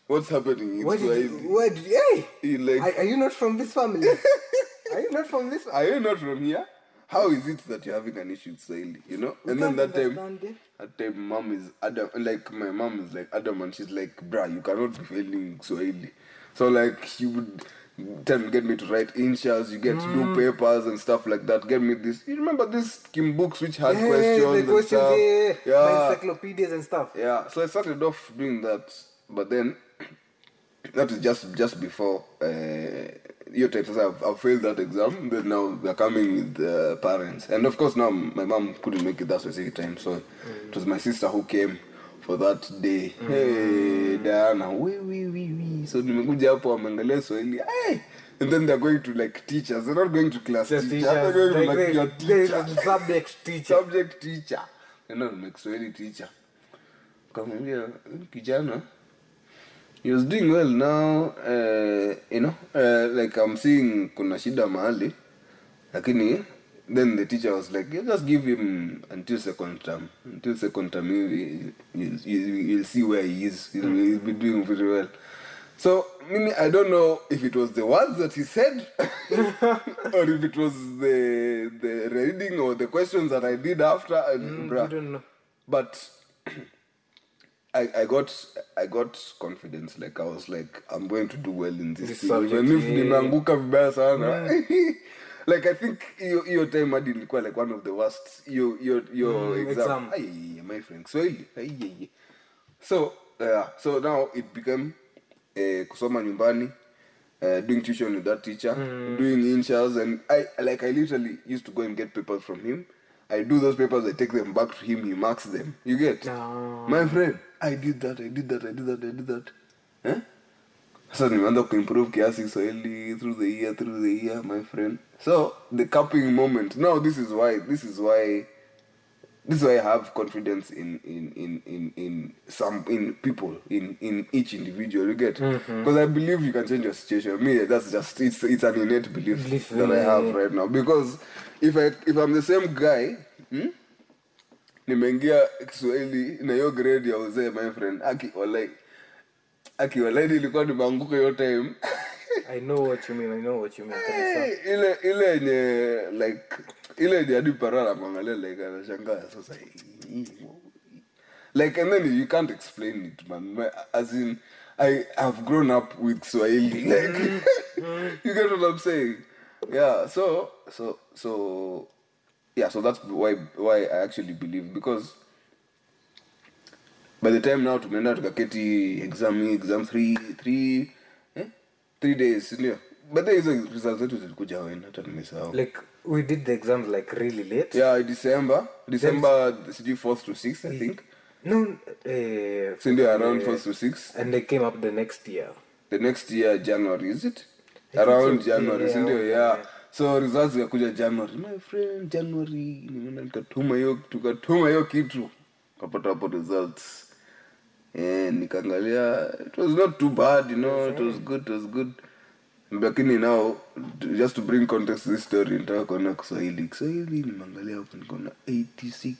what's happening in Where did where did, hey! You like- are, are you not from this family? are you not from this are you not from here? How is it that you're having an issue with Swahili? You know? and then that time, it. that time, mom is Adam. Like my mom is like Adam, and she's like, "Bruh, you cannot be failing Swahili." So like she would tell me, get me to write initials. You get to do Mm. papers and stuff like that. Get me this. You remember this Kim books which had Yeah, questions the and questions, stuff. yeah, yeah. encyclopedias and stuff. Yeah, so I started off doing that, but then that is just just before uh, your type. So I've, I've failed that exam. Then now they're coming with the parents, and of course now my mom couldn't make it that specific time, so it was my sister who came for that day. Hey Diana, we we we we. So nimekuja hapo wameangalia Swahili. Hey! And then they're going to like teachers. They're not going to class Just teachers. teachers, They're going to like your teacher subject teacher. subject teacher and not my Swahili teacher kamwambia kijana he was doing well now uh, you know uh, like I'm seeing kuna shida mahali lakini then the teacher was like "You just give him until second term. Until second term you, you, you, you'll see where he is. He'll, mm. he'll be doing very well. So mimi i don't know if it was the words that he said or if it was the the reading or the questions that i did after and mm, bruh. you don't know. but I, I got I got confidence. Like I was like I'm going to do well in this, This thing. Subject, even if yeah. nimeanguka vibaya sana like I think hiyo hiyo time hadi ilikuwa like one of the worst. Your your Mm, exam. My friend. Swahili so uh, so now it became uh, kusoma nyumbani uh, doing tuition with that teacher doing inshas and I like I literally used to go and get papers from him. I do those papers I take them back to him he marks them. You get? No. my friend I did that I did that I did that I did that eh? sasa nimeanza kuimprove kiasi kiswahili through the year through the year my friend. So the capping moment. Now this is why this is why this is why I have confidence in in in in, in some in people in in each individual you get? Because I believe you can change your situation. Me that's just it's it's an innate belief, Belief, that I have right now. Because if I if I'm the same guy hmm? nimeingia Kiswahili na hiyo grade ya uzee my friend aki walai aki walai ilikuwa nimeanguka hiyo time I know what you mean. I know what you mean. kabisa. Ile ile yenye like ile yenye hadi mwangalia like anashangaa sasa hii- like and then you can't explain it man as in i have grown up with swahili like you get what i'm saying yeah so so so yeah so that's why why i actually believe because by the time now tumeenda tukaketi exam hii exam 3 3 eh? Three days but hizo results zetu zilikuja hata nimesahau. Like we did the exams like really late. yeah december. December sijui 4th to 6th i think. No, uh, sindio around 4th to 6th and they came up the next year. the next year january is it? Around so. january Yeah, sindio yeah, yeah. Yeah. so results zikakuja january. My friend january nimeenda nikatuma hiyo tukatuma hiyo kitu. Kapata hapo results eh nikaangalia it was not too bad you know it was good it was good. Lakini now just to bring context to this story nitaka kuona kiswahili. Kiswahili nimeangalia hapo nikaona 86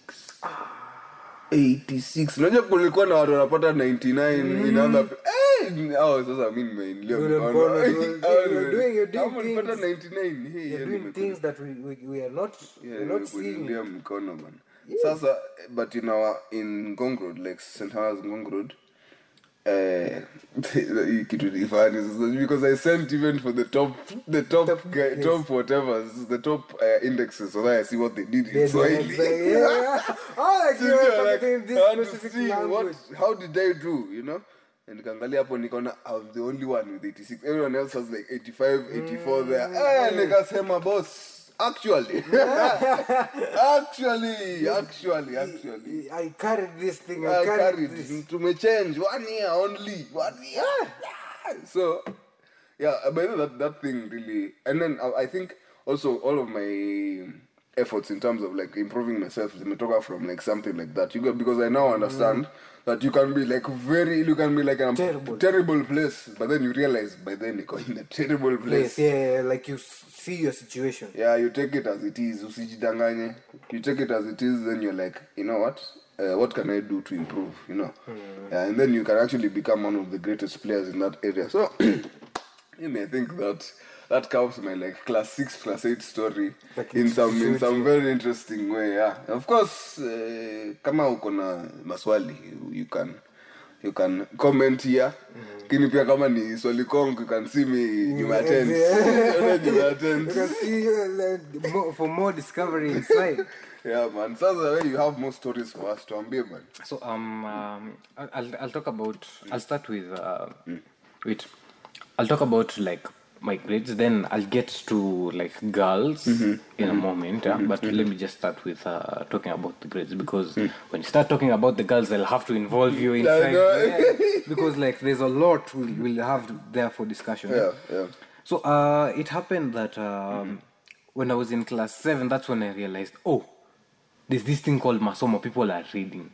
86 unajua kulikuwa na watu wanapata 99 inaanza eh hao sasa mimi nimeingia Yule mkono. mkono, Hao you're ni- doing- you're doing hao walipata things. 99 hey You're yani doing nimekuwa- things that we, we, we are not Yeah, we're not seeing. nimekuingilia mkono bana sasa but in our in Ngong Road like St. Helens Ngong Road hii kitu ni funny because I sent even for the top the top Top, guy, yes. top whatever the top uh, indexes so that I see what they did in Yeah, Swahili. yeah, yeah. Oh, like you like, talking this to specific see what how did they do you know? And nikaangalia hapo nikaona I'm the only one with 86 everyone else has like 85 84 there. Eh nikasema boss actually. Actually actually actually. I carried this thing. I, I carried, carried this. to change. One year only one year. So yeah but that that thing really and then I, I think also all of my efforts in terms of like improving myself zimetoka from like something like that. You get because I now understand mm. that you can be like very you can be like a Terrible. terrible place but then you realize by then you're in a terrible place Place, yeah, like you see your situation. yeah you take it as it is. Usijidanganye. You take it as it is then you're like you know what? Uh, what can i do to improve you know? Yeah, and then you can actually become one of the greatest players in that area. So you may think that that counts my like class six class eight story Like in some in some very interesting way yeah. Of course uh, kama uko na maswali you can you can comment here. Lakini pia kama ni swali kong you can see me nyuma ya tent nyuma ya tent You can see uh, more, for more discovery inside. yeah man. Sasa we you have more stories for us tuambie man. So um, um I'll I'll talk about I'll start with uh, wait I'll talk about like my grades then I'll get to like girls in a moment yeah? but let me just start with uh, talking about the grades because when you start talking about the girls I'll have to involve you inside know. yeah, because like there's a lot we'll, we'll have there for discussion yeah yeah so uh, it happened that um, when I was in class seven, that's when I realized, oh, there's this thing called Masomo. People are reading.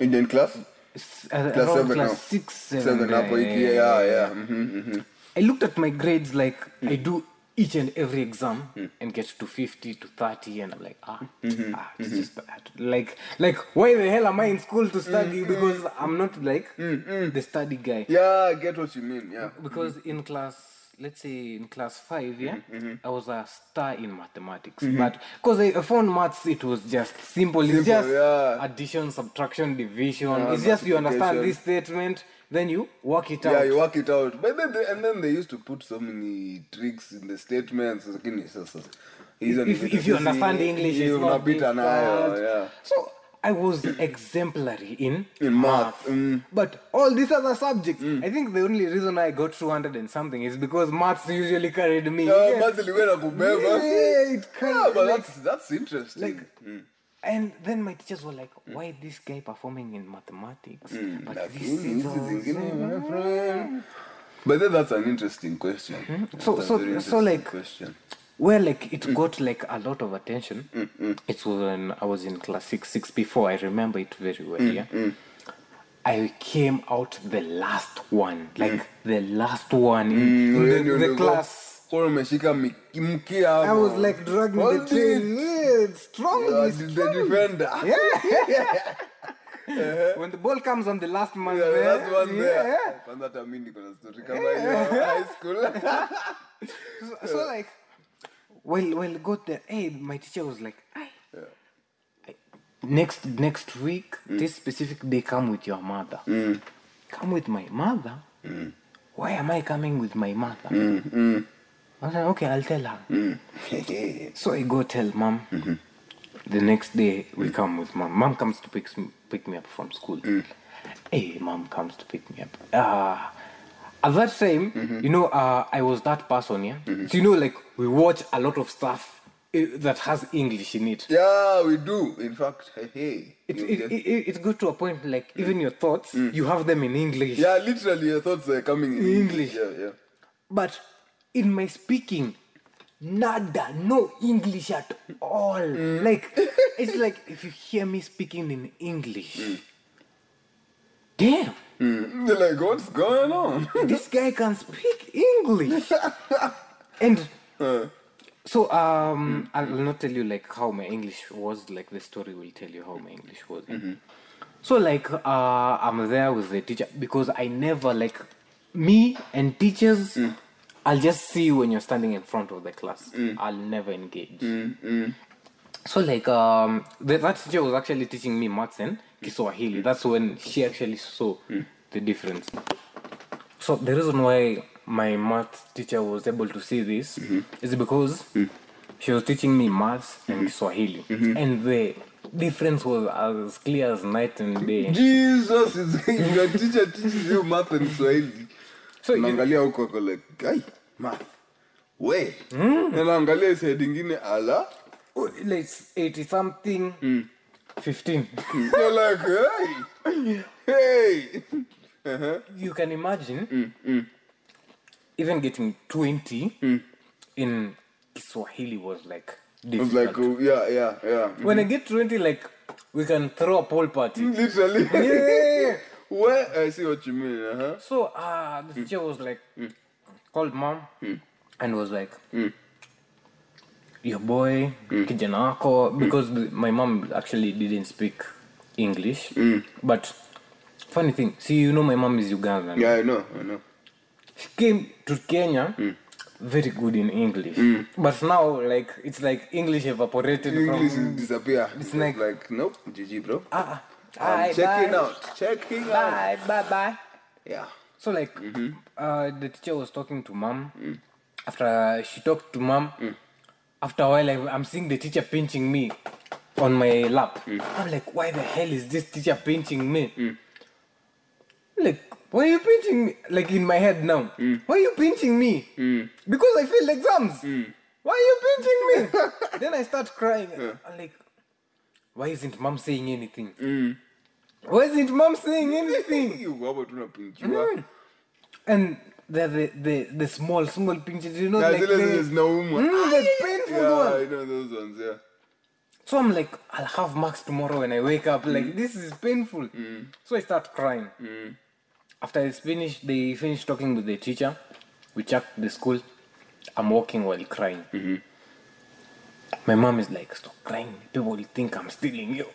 indian class S- uh, class seven class now six, seven. seven there, hapo hiki yeah yeah mhm, mhm. I looked at my grades like I do each and every exam and get to 50 to 30 and I'm like ah, mm-hmm. ah it's mm-hmm. just bad. like like why the hell am I in school to study? Mm-hmm. Because I'm not like the study guy. Yeah i get what you mean yeah. Because in class let's say in class five yeah Mm-hmm, i was a star in mathematics. But because I, I found maths it was just simple. It's just yeah. addition subtraction division. Yeah, it's just you understand this statement then you work it out yeah you work it out but then they, and then they used to put so many tricks in the statements lakini sasa hizo if, if you understand english it's not yeah so i was exemplary in in math mm. But all these other subjects, I think the only reason I got 200 and something is because maths usually carried me. Yeah, Yeah. math ilikuwa inakubeba. Yeah, it kind Yeah, but like- that's that's interesting. like and then my teachers were like hmm. why is this guy performing in mathematics? Hmm, but this Lakini is hizi also- zingine, my friend. But then that's an interesting question. So- a so- very so like- question. where like it got like a lot of attention. It was when i was in class six six before i remember it very well yeah? i came out the last one like the last one in, in the, the class umeshika mkia i was like dragging the tail yeah, strongly Yeah, the- the defender. when the ball comes on the last man Yeah, there, that's one there. yeah. Kwanza hata niko na story kama hiyo high school. So, so like, well, well, got there. Hey, my teacher was like, "Aye, I- next next week, mm. this specific day, come with your mother. Mm. Come with my mother. Mm. Why am I coming with my mother? I said, okay, I'll tell her. Mm. So I go tell mom. Mm-hmm. The next day we come with mom. Mom comes to pick me, pick me up from school. Mm. Hey, mom comes to pick me up. Uh, at that time, mm-hmm. you know, uh, I was that person, yeah. Mm-hmm. So you know, like we watch a lot of stuff uh, that has English in it. Yeah, we do. In fact, hey, hey. It, it, it, it, it's good to a point like mm. even your thoughts you have them in english yeah, literally, your thoughts are coming in English. Yeah, yeah. but in my speaking nada no english at all. Like it's like if you hear me speaking in english damn. Mm. They're like, what's going on? this guy can speak english. And so um i'll not tell you like how my english was like the story will tell you how my english was. So like uh i'm there with the teacher because i never like me and teachers i'll just see you when you're standing in front of the class. Mm. I'll never engage. Mm, mm. So like um the, that teacher was actually teaching me maths and kiswahili. That's when she actually saw the difference. So the reason why my math teacher was able to see this mm-hmm. is because she was teaching me maths and mm-hmm. Swahili, mm-hmm. and the difference was as clear as night and day. Jesus is your teacher teaches you math and Swahili. So naangalia huko ako like, guy, math. We. Hmm. Na naangalia ingine ala. Oh, like eighty something, hmm. fifteen. You're like, hey. Hey. uh-huh. you can imagine hmm, even getting twenty in Kiswahili was like I was difficult. like, oh, yeah, yeah, yeah. when I mm-hmm. get twenty, like we can throw a pool party. Literally. yeah. Where I see what you mean, uh-huh. So ah, uh, the hmm. teacher was like, hmm. called mom hmm. and was like, your boy, kijana wako, because the, my mom actually didn't speak English. But funny thing, see, you know, my mom is Ugandan. Yeah, I know, I know. She came to Kenya. Very good in English, but now like it's like English evaporated English from. disappear. It's It's like- like, nope, GG, bro. Ah, ah. I'm ah, checking bye. out. Checking out. Bye, bye, bye. Yeah. So like, mm-hmm. uh, the teacher was talking to mom. Mm. After uh, she talked to mom, mm. after a while I, I'm seeing the teacher pinching me on my lap. Mm. I'm like, why the hell is this teacher pinching me? Like, why are you pinching me? Like in my head now, why are you pinching me? Because I failed exams. Why are you pinching me? then I start crying. I'm like, why isn't mom saying anything? Mm. Why isn't mom saying anything? You go about to pinchua. Mm. And the the, the the small small pinches, you know, Yeah, like zile the, zenye zinauma. Mm, the painful Yeah, one. I know those ones, yeah. So I'm like, I'll have marks tomorrow when I wake up. Like mm. this is painful. So I start crying. After it's finished, they finish talking with the teacher. We check the school. I'm walking while crying. Mm-hmm. My mom is like, stop crying. People will think I'm stealing you.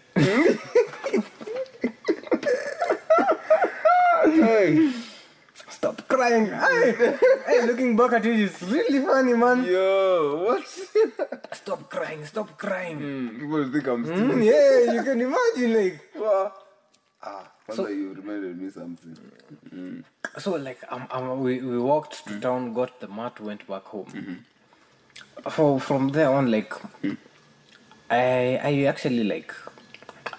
Hey. Stop crying. Hey, hey, looking back at it, it's really funny, man. Yo, what? Stop crying. Stop crying. Hmm, People think I'm Mm, stealing. yeah, you can imagine, like. What? Ah, Father, you reminded me something. So like um, um, we, we walked to town, got the mat, went back home. For from there on, like I I actually like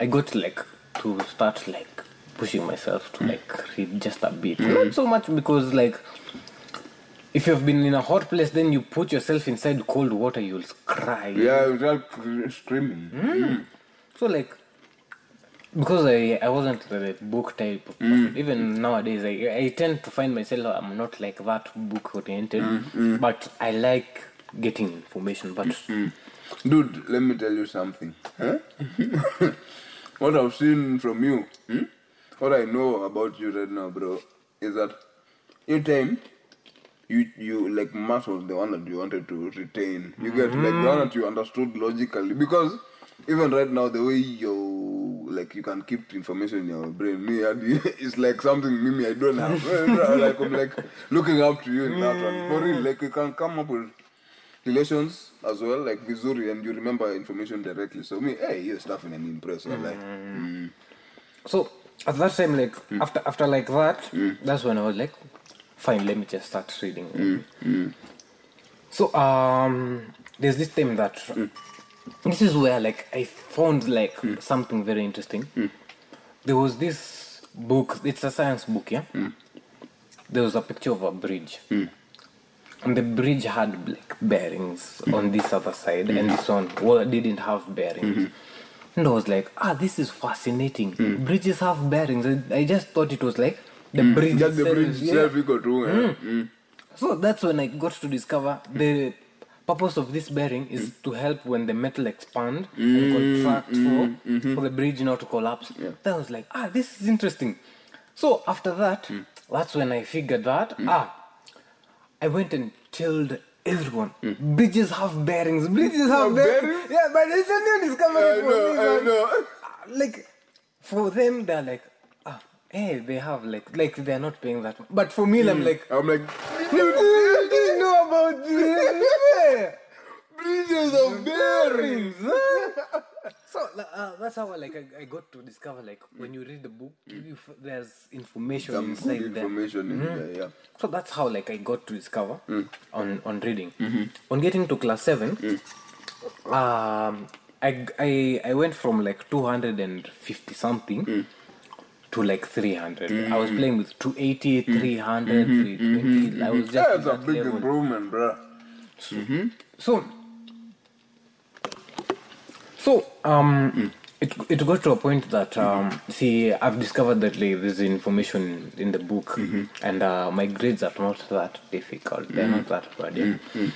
I got like to start like pushing myself to hmm. like read just a bit, hmm. not so much because like if you've been in a hot place, then you put yourself inside cold water, you'll cry. Yeah, without cr- screaming. Hmm. So like because I, I wasn't the book type of person. Even nowadays I, I tend to find myself I'm not like that book oriented. But I like getting information. But Dude, let me tell you something. Huh? what I've seen from you, hmm? what I know about you right now, bro, is that your time, you you like math was the one that you wanted to retain. You get like the one that you understood logically because even right now the way you like you can keep information in your brain me and it's like something me I don't have like I'm like looking up to you in that one for real like you can come up with relations as well like vizuri and you remember information directly so me hey your stuff in an impress mm. like mm. So at that time, like mm. after after like that, mm. that's when I was like, fine, let me just start reading. Mm, so um, there's this time that this is where like I found like something very interesting. There was this book. It's a science book, yeah. There was a picture of a bridge. And the bridge had like bearings on this other side, and this one well, didn't have bearings. Mm-hmm. And I was like, ah, this is fascinating. Mm. Bridges have bearings. I, I just thought it was like the mm, bridge. just the bridge yeah. itself you got yeah. Mm. So that's when I got to discover the purpose of this bearing is mm. to help when the metal expand and contract for, mm-hmm. for the bridge not to collapse. Then I was like, ah, this is interesting. So after that, that's when I figured that, ah, I went and told everyone, bridges have bearings, bridges have Have bearings. bearings? Yeah, but it's a new discovery I for know, me, I know. Like, for them, they're like, ah, hey, they have like, like they're not paying that much. But for me, I'm like, I'm like you didn't know about this. bridges of bearings huh? So uh, that's how like I, I got to discover like when you read the book you, there's information some inside good there. information in mm-hmm. there yeah. So that's how like I got to discover mm. on on reading. Mm-hmm. On getting to class 7 mm. um I, I I went from like 250 something mm. to like 300 I was mm-hmm. playing with 280 300 320 I was just that's a that big level. improvement bro So, so um, it it got to a point that um, see, I've discovered that like, there's information in the book, mm-hmm. and uh, my grades are not that difficult. They're mm. not that bad. Yeah? Mm-hmm.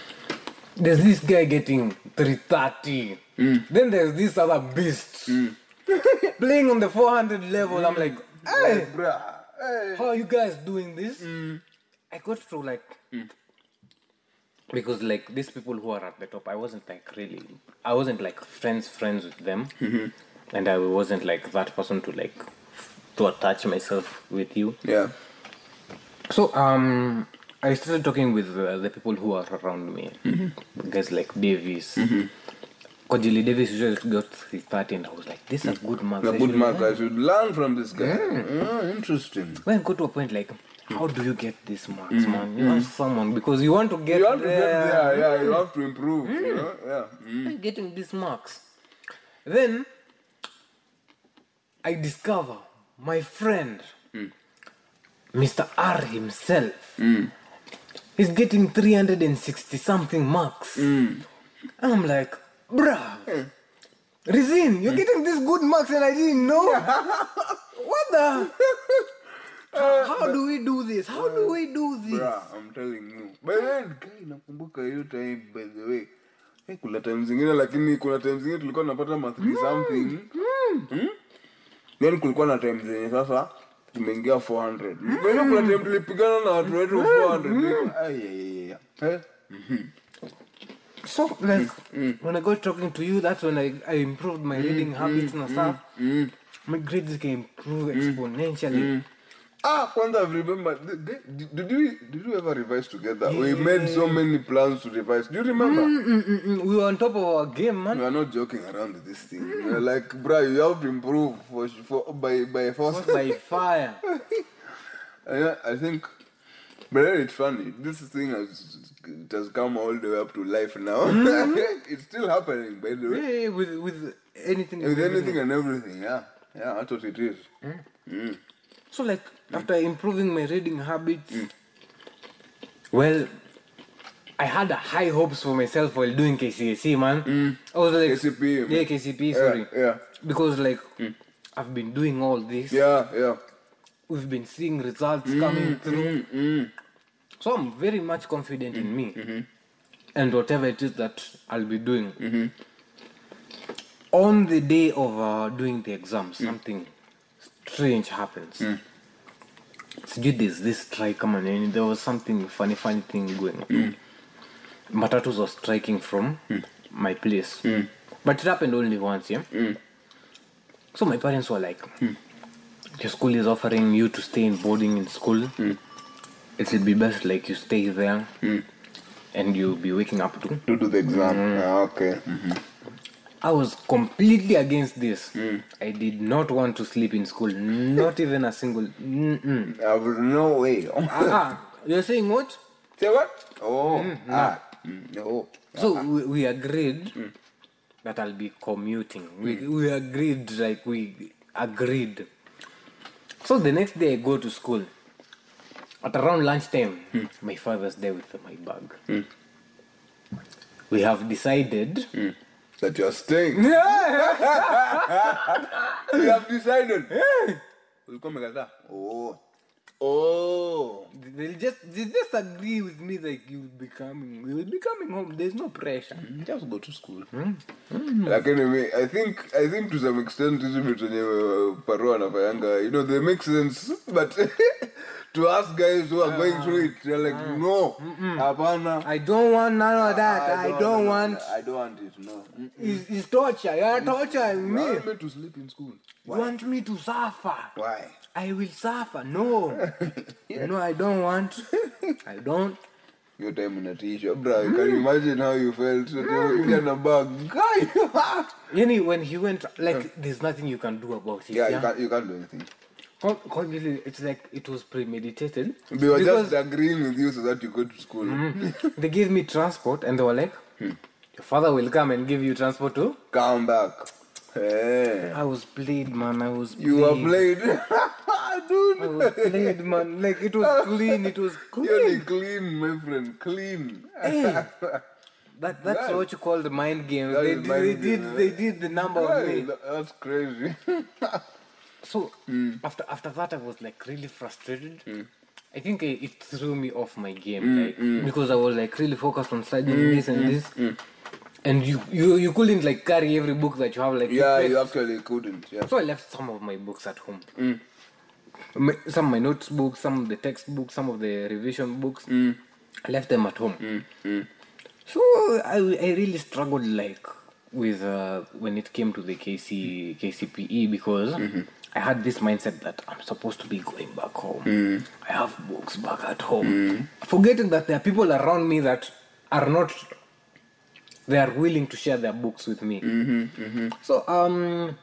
There's this guy getting 330. Mm. Then there's this other beast mm. playing on the 400 level. I'm like, hey, bruh hey how are you guys doing this? I got to like because like these people who are at the top, I wasn't like really, I wasn't like friends friends with them, and I wasn't like that person to like to attach myself with you. yeah. So um, I started talking with uh, the people who are around me, guys like Davis. Kojili Davis just got 330 and I was like, this is a good mark. a good mark I should learn from this guy. Ah, interesting. When I got to a point like, Hmm. how do you get these marks, hmm. man? You hmm. ask someone because you want to get you have to there. get there yeah you have to improve you know yeah I'm getting these marks. Then I discover my friend, Mr. R himself, is getting 360 something marks. I'm like, bruh, Rizin, you're getting these good marks and I didn't know. what the? How, how do we do this? How do we do this? Bruh, I'm telling you. By then kai nakumbuka hiyo time by the way. Hey, kuna time zingine lakini kuna time zingine tulikuwa tunapata ma 3 something. Hmm? then kulikuwa na time zenye sasa tumeingia 400. By the way, kuna time tulipigana na watu wetu 400. Ai ay ay Eh? So, like, when I got talking to you, that's when I, I improved my reading habits and stuff. My grades can improve exponentially. Ah, kwanza I remember did, did, did we did we ever revise together? We made so many plans to revise. Do you remember? Mm-mm-mm. We were on top of our game, man. We are not joking around with this thing. We are like, bro, you have to improve for, for by by force. By fire. I, I think, but it's funny. This thing has it has come all the way up to life now. Mm-hmm. it's still happening, by the way. Yeah, with with anything. and With everything. anything and everything, yeah, yeah, that's what it is. Hmm? Mm. So, like, after improving my reading habits, mm. well, I had high hopes for myself while doing KCSE, man. Mm. I was like, KCPE, yeah, KCP, sorry, yeah. because like mm. I've been doing all this. Yeah, yeah. We've been seeing results coming through. So I'm very much confident in me mm-hmm. and whatever it is that I'll be doing. Mm-hmm. On the day of uh, doing the exam, something strange happens. Sijui there's this strike kama nini, there was something funny funny thing going on. Hmm. Matatus was striking from hmm. my place. Hmm. But it happened only once, yeah. So my parents were like, "Your school is offering you to stay in boarding in school. It will be best like you stay there, and you'll be waking up to." To do the exam. Ah, okay. Mhm. I was completely against this. Hmm. I did not want to sleep in school, not even a single. Mm-mm. I was no way. Ah, ah, you're saying what? Say what? Oh. Mm, ah. Mm, no. So ah, ah. we, we agreed hmm. that I'll be commuting. We, hmm. we agreed, like we agreed. So the next day I go to school. At around lunchtime, my father's there with my bag. We have decided. That you're staying. you have decided. Ulikuwa umekataa? Oh. Oh. They'll just they just agree with me like you'll be coming. We will be coming home. There's no pressure. Just go to school. Lakini mi, I think I think to some extent hizi vitu zenye uh, Paro anafanyanga, you know, they make sense but to us guys who are going through it, they're like, no, hapana. I don't want none of that. I, don't want. I don't want it. No. Mm. It's, it's torture. You're torturing You me. want me to sleep in school? You want me to suffer? Why? I will suffer. No. No, I don't want. I don't. Your time unatisha, bro. You can you imagine how you felt? So you get a bag. Guy. Yani, when he went, like, there's nothing you can do about it. yeah, you can't you can't do anything. Con- It's like it was premeditated. They were just agreeing with you so that you go to school. they gave me transport and they were like, Hmm. your father will come and give you transport too. Come back. Hey. I was played, man. I was You were played. played. I was played, man. Like, it was clean. It was clean. You're clean. my friend. Clean. Hey, eh. that, that's Right. what you call the mind game. That They, did- mind they game, did yeah. they did the number on Hey, me. that's crazy. So Hmm. after after that, I was like really frustrated. Hmm. I think it threw me off my game, Hmm, like hmm. because I was like really focused on studying hmm, this and this, and you, you you couldn't like carry every book that you have. Like yeah, you actually couldn't. Yeah. So I left some of my books at home. Mm. My, some of my notebooks, some of the textbooks, some of the revision books. Mm. I left them at home. So I, I really struggled like with uh, when it came to the KC KCPE because Mm-hmm. I had this mindset that I'm supposed to be going back home. Mm. I have books back at home, forgetting that there are people around me that are not. They are willing to share their books with me. Mm-hmm, So um,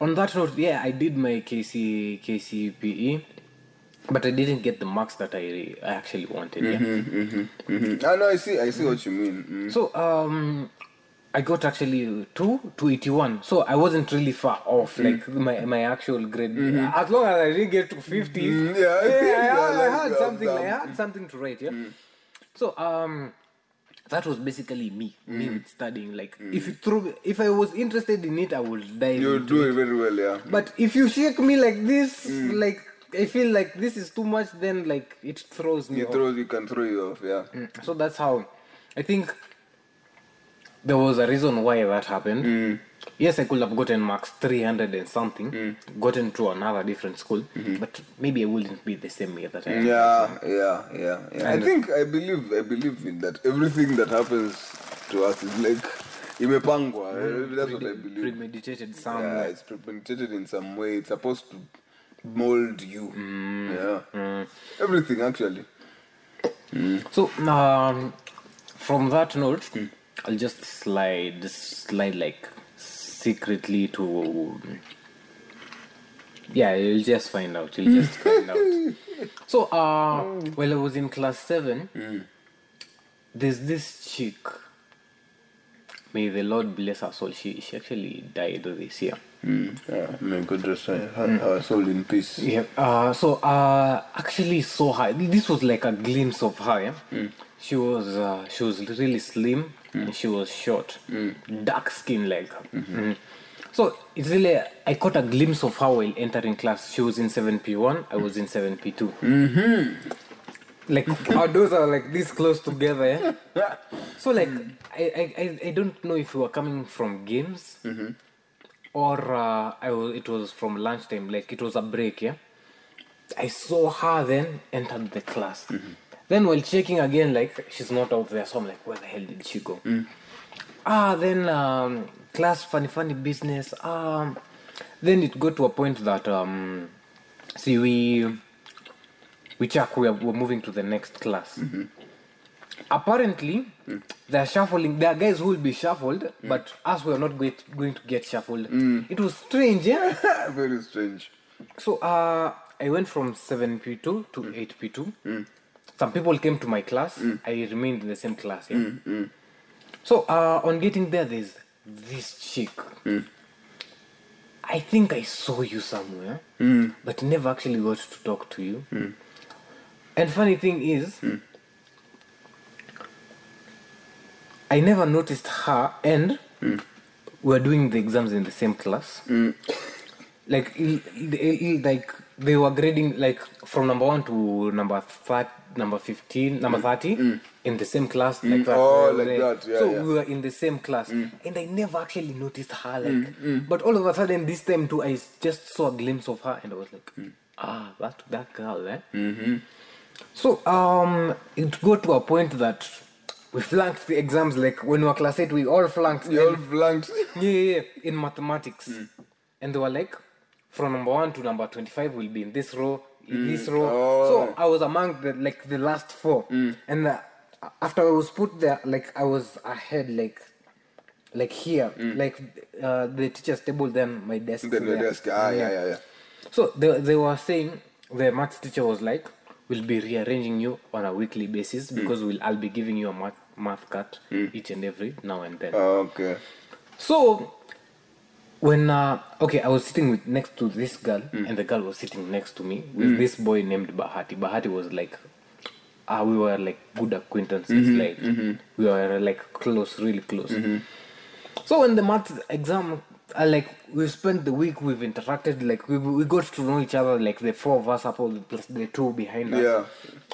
on that note, yeah, I did my KC KCPE, but I didn't get the marks that I I actually wanted. Yeah. Mm-hmm. I know. I see. I see what you mean. Mm. So um, I got actually two to eighty one. So I wasn't really far off, like my my actual grade. As long as I didn't get to fifties, Mm, yeah. I, Yeah, had- I like, had um, something. I um, had something to write. Yeah. So um. That was basically me, me mm. with studying. Like, mm. if you threw, if I was interested in it, I would dive. You do it. it very well. Yeah. But if you shake me like this, mm. like I feel like this is too much, then like it throws me You off. throw. You can throw you off. Yeah. So that's how I think there was a reason why that happened. Mm. Yes, I could have gotten marks 300 and something, mm. gotten to another different school, mm-hmm. but maybe I wouldn't be the same year that I am. Yeah, yeah, yeah, yeah. I think I believe I believe in that. Everything that happens to us is like imepangwa. Mm. Eh, that's what I believe. Premeditated Yeah, somewhere. it's premeditated in some way. It's supposed to mold you. Yeah, everything actually. So um, from that note, I'll just slide, slide like secretly to. Yeah, you'll just find out. You'll just find out. So, uh, while I was in class seven, there's this chick. May the Lord bless her soul. She she actually died this year. Mm. Yeah, may God rest her, her soul in peace. Yeah. Uh, so uh, actually saw her. This was like a glimpse of her. Yeah? She was uh, she was really slim she was short, dark skin like. Mm. So it's really I caught a glimpse of her while entering class. She was in seven P one. I was in seven P 2 Mm-hmm. Like our doors are like this close together. Yeah? So like I, I I don't know if we were coming from games or uh, I was, it was from lunchtime, like it was a break, yeah. I saw her then entered the class. Then while checking again, like she's not out there, so I'm like, where the hell did she go? Ah, then um, class funny funny business um then it got to a point that um see we we check we are we're moving to the next class. Apparently they're shuffling there are guys who will be shuffled but us we are not going going to get shuffled. It was strange yeah? Very strange. so uh, I went from 7p2 to 8p2. Some people came to my class. Mm. I remained in the same class. Yeah? Mm, mm. So uh, on getting there, there's this chick. I think I saw you somewhere, but never actually got to talk to you. And funny thing is, I never noticed her, and we're doing the exams in the same class like like they were grading like from number one to number third, number fifteen, number thirty in the same class. Like that. Oh, We like that, yeah, so yeah. we were in the same class, and I never actually noticed her. Like, but all of a sudden this time too, I just saw a glimpse of her, and I was like, ah, that that girl, eh? Mm-hmm. So um, it got to a point that we flunked the exams. Like when we were class eight, we all flunked. You all blanked. yeah, yeah, yeah, in mathematics. And they were like, from number one to number 25 will be in this row, in this row. Oh. So I was among the like the last four. And uh, after I was put there, like I was ahead, like like here, like uh, the teacher's table, then my desk. Then the desk. Ah, yeah, yeah, yeah. So they, they were saying the maths teacher was like, we'll be rearranging you on a weekly basis because we'll I'll be giving you a math math cut each and every now and then. Okay. So when uh, okay, I was sitting with next to this girl, mm. and the girl was sitting next to me with mm. this boy named Bahati. Bahati was like, uh, we were like good acquaintances, mm-hmm, like mm-hmm. we were like close, really close. Mm-hmm. So when the math exam, uh, like we spent the week, we've interacted, like we we got to know each other, like the four of us up, all plus the two behind us, Yeah.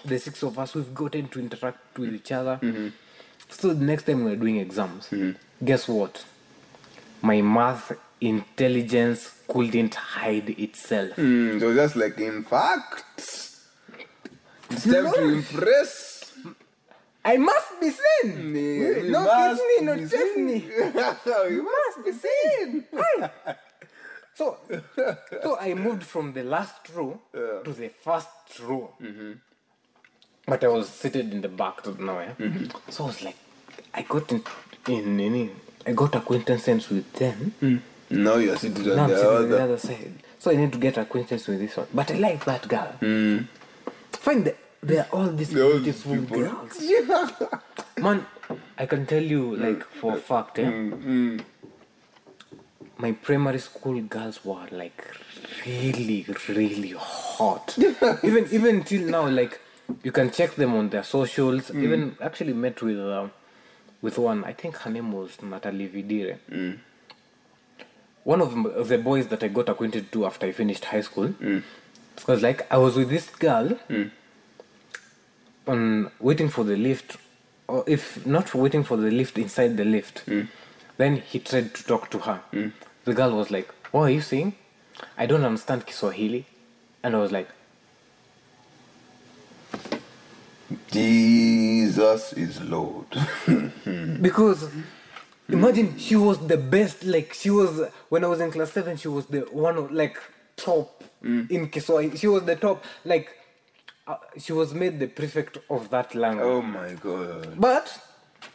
the six of us, we've gotten to interact with each other. So the next time we're doing exams, guess what? My math intelligence couldn't hide itself. Mm, so just like in fact, it's time to impress. I must be seen. Hmm, you no, must kiss me, no, me. you must be seen. So, so I moved from the last row to the first row. Mm-hmm. But I was seated in the back to now, yeah? Mm-hmm. So I was like, I got in, in, in, I got acquaintances with them. Hmm. Now you're sitting on the sitting on the other. other side. So I need to get acquaintance with this one. But I like that girl. Hmm. Find that there are all these beautiful people. girls. Man, I can tell you, hmm. like, for a fact, eh? My primary school girls were like really, really hot. even even till now, like you can check them on their socials. Even actually met with uh, with one. I think her name was Natalie Vidire. One of the boys that I got acquainted to after I finished high school. Mm. Was like I was with this girl mm. on waiting for the lift, or if not for waiting for the lift inside the lift, mm. then he tried to talk to her. The girl was like, "What are you saying? I don't understand Kiswahili," and I was like, Jesus is Lord. because Mm. imagine she was the best. Like she was when I was in class seven, she was the one of like top mm. in Kiswahili. She was the top. Like uh, she was made the prefect of that language. oh my God. But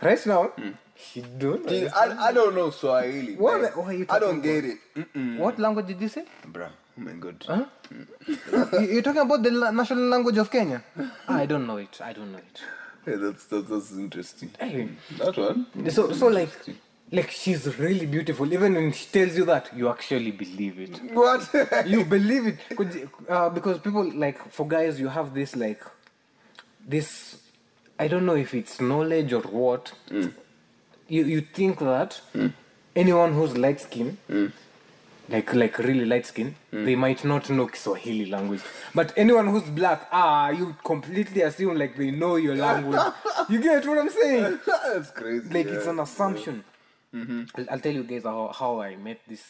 right now, mm. she don't. I, I don't know Swahili. What- like, what are you I don't talking get it. Mm-mm. What language did you say? Bruh, oh my God. Huh? You- You're talking about the la- national language of Kenya? I don't know it. I don't know it. Yeah, that's, that's, that's interesting. Hey. That one? So, so like, like she's really beautiful. Even when she tells you that, you actually believe it. What? You believe it Could you- uh, because people like for guys, you have this like, this. I don't know if it's knowledge or what. Mm. You you think that mm. anyone who's light skin. Mm. Like like really light skin, they might not know Kiswahili language. But anyone who's black, ah, you completely assume like they know your language. you get what I'm saying? that's crazy. like yeah. it's an assumption. I'll, I'll tell you guys how, how I met this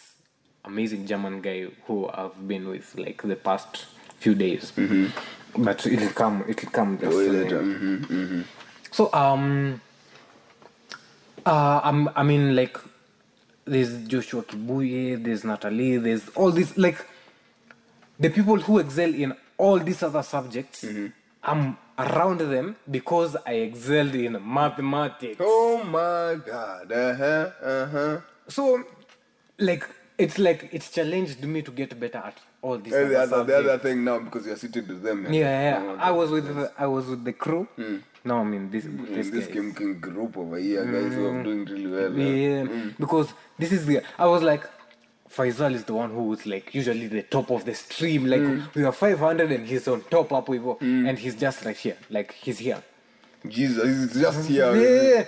amazing German guy who I've been with like the past few days. But it'll come, it'll come. Just, later. mhm, mhm. So um, uh, I'm, I mean like there's Joshua Kibuye, there's Natalie, there's all these like the people who excel in all these other subjects. Mm-hmm. I'm around them because I excelled in mathematics. Oh my god. Uh huh. Uh huh. So, like, it's like it's challenged me to get better at all these. And the other other, the other thing now because you're sitting with them. Yeah, Oh, yeah. I was with the, I was with the crew. Now I'm in this with in this, this. Kim King group over here, guys who are mm. doing really well. Yeah, yeah. Mm. because this is the. I was like, Faisal is the one who was like usually the top of the stream. Like we are 500 and he's on top up with, and he's just right here. Like he's here. Jesus, he's just here. Yeah,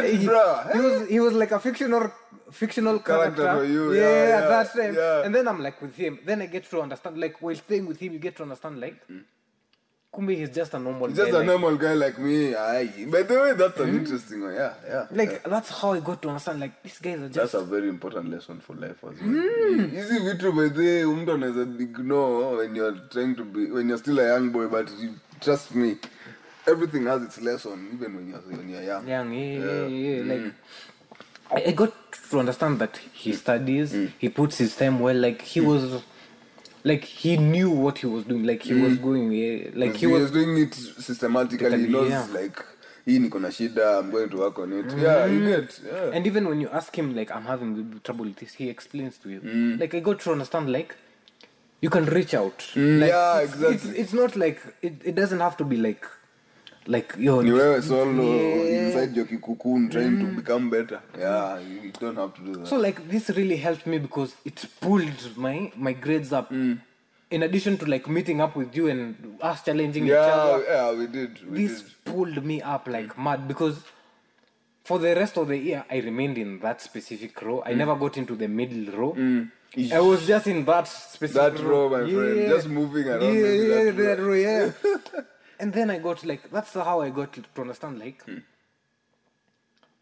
Hey, he, he was he was like a fictional fictional Character character. you, yeah, yeah, yeah, that time. yeah. And then I'm like with him. Then I get to understand. Like while staying with him, you get to understand. Like, Kumbi, he's just a normal. He's just guy, a like, normal guy like me. Aye. By the way, that's an hmm? interesting one. Yeah, yeah. Like that's how I got to understand. Like these guys are just That's a very important lesson for life as well. Hmm. Hizi vitu by the way, mtu anaweza ignore when you're trying to be when you're still a young boy, but you, trust me, everything has its lesson, even when you're when you're young. young. Yeah, yeah, yeah. Like hmm. I, I got to understand that he studies, he puts his time well. Like he was, like he knew what he was doing. Like he was mm. going, yeah, like he he was was. doing it systematically. He knows Yeah. like hii niko na shida, I'm going to work on it. Yeah, you mm. get. Yeah. And even when you ask him, like, I'm having trouble with this, he explains to you. Mm. Like, I got to understand, like, you can reach out. Mm, like, yeah, it's, exactly. It's, it's not like, it, it doesn't have to be like, like, yo, Ni wewe solo Yeah. inside your cocoon trying to become better. Yeah, you you don't have to do that. So, like, this really helped me because it pulled my, my grades up. Mm. In addition to, like, meeting up with you and us challenging each other, yeah, we did. We this did. pulled me up like mad because for the rest of the year I remained in that specific row. Mm. I never got into the middle row. I was just in that specific That row, my friend, just moving around Yeah, yeah, that that row. row, yeah. and then I got like that's how I got to understand like Hmm.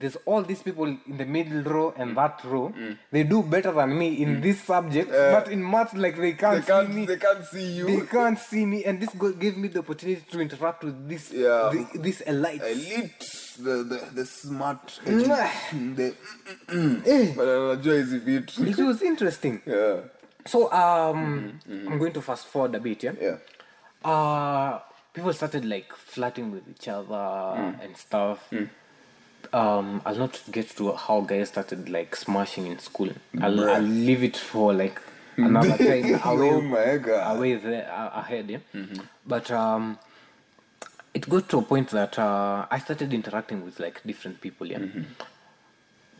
there's all these people in the middle row Hmm. and that row. They do better than me in this subject, but in math like they can't, They can't, see me. they can't see you. they can't see me. And this gave me the opportunity to interact with this Yeah. the, this elite elite the the, the smart the Eh, but anajua hizi vitu it was interesting. Yeah. So um i'm going to fast forward a bit yeah? Yeah. Uh people started like flirting with each other and stuff. Um i'll not get to how guys started like smashing in school. I'll, I'll leave it for like another time. Away, oh my god. away there uh, ahead yeah? But um it got to a point that uh, i started interacting with like different people yeah?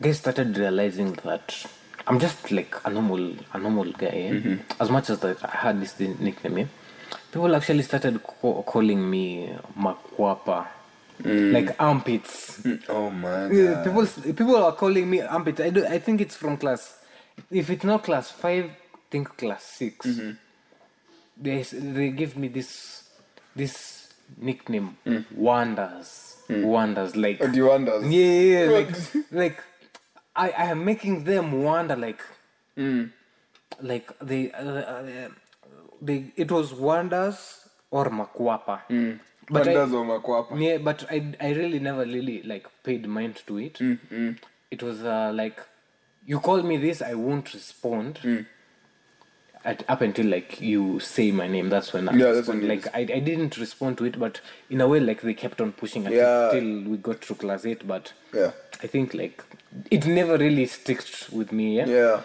Guys started realizing that i'm just like a normal a normal guy yeah? as much as that i had this nickname yeah? People actually started ca- calling me makwapa. Mm. Like armpits. Mm, oh my god. people people are calling me armpits. I do. I think it's from class. If it's not class five, think class 6 mm-hmm. They s- they give me this this nickname mm. wonders wonders like oh, and you wonder yeah, yeah, yeah, like like I I am making them wonder like like they uh, uh, they it was wonders or makwapa hmm. but I, wonders of makwapa yeah, but I I really never really like paid mind to it. Hmm, hmm. It was uh, like you call me this, I won't respond. At, up until like you say my name, that's when I Yeah, that's respond. when like I, I didn't respond to it, but in a way like they kept on pushing at Yeah. till we got to class eight. But yeah I think like it never really sticked with me. Yeah. yeah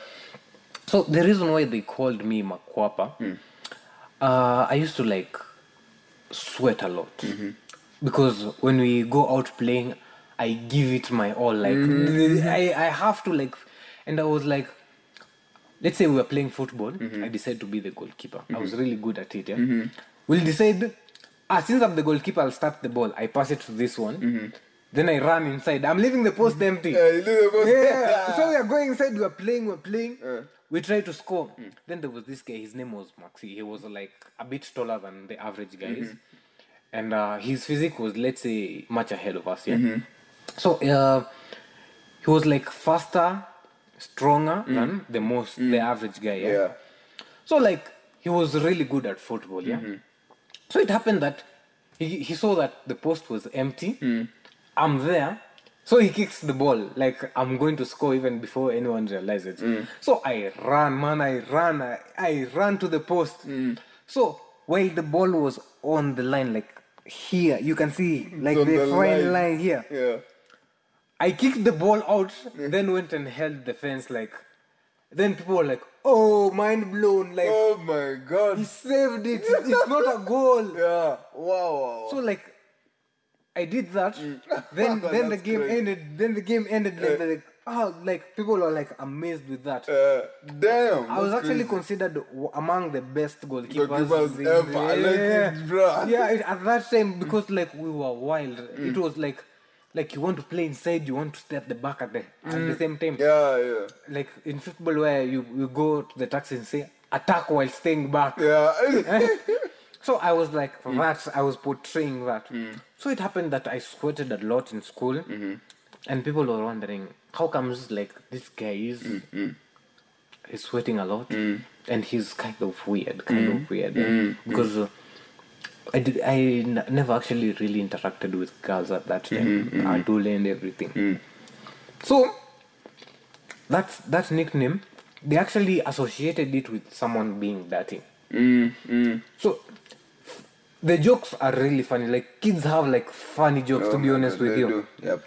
So the reason why they called me Makwapa, uh, I used to like sweat a lot mm-hmm. because when we go out playing, I give it my all. Like mm-hmm. I, I have to like, and I was like, let's say we were playing football. Mm-hmm. I decided to be the goalkeeper. I was really good at it. Yeah, we'll decide. Ah, since I'm the goalkeeper, I'll start the ball. I pass it to this one. Then I run inside. I'm leaving the post empty. yeah the most Yeah. so we are going inside, we are playing, we're playing. Uh. We tried to score. Hmm. Then there was this guy, his name was Maxi. He was like a bit taller than the average guys. Mm-hmm. And uh, his physique was, let's say, much ahead of us. Yeah. Mm-hmm. So uh, he was like faster, stronger mm. than the most, the mm. average guy. Yeah? yeah So like he was really good at football, yeah. Mm-hmm. So it happened that he, he saw that the post was empty. Mm. I'm there. So he kicks the ball like I'm going to score even before anyone realizes. Mm. So I ran, man. I ran. I, I ran to the post. Mm. So while the ball was on the line, like here, you can see like the, the fine line. line. here. Yeah. I kicked the ball out, then went and held the fence. Like, then people were like, "Oh, mind blown!" Like Oh my god, he saved it. It's not a goal. Yeah. Wow. wow. So like, I did that. Then then the Mm. Game crazy. ended. Then the game ended. Like, they're like oh, like people were like amazed with that. Uh, damn. I was actually crazy. considered among the best goalkeepers. Goalkeepers in- ever. I like yeah. it. Yeah, at that time because like we were wild. It was like like you want to play inside, you want to stay at the back at the at the same time. Yeah, yeah. Like in football where you, you go to the taxi and say attack while staying back. Yeah. So I was like mm. that. I was portraying that. Mm. So it happened that I sweated a lot in school, mm-hmm. and people were wondering how comes like this guy is mm, is sweating a lot, and he's kind of weird, kind of weird, yeah. because. Uh, I did. I n- never actually really interacted with girls at that time. Adule and everything. So that's that nickname. They actually associated it with someone being dirty. Mm, mm. So the jokes are really funny. Like kids have like funny jokes. Oh to be oh my honest God, with you. do. Yep.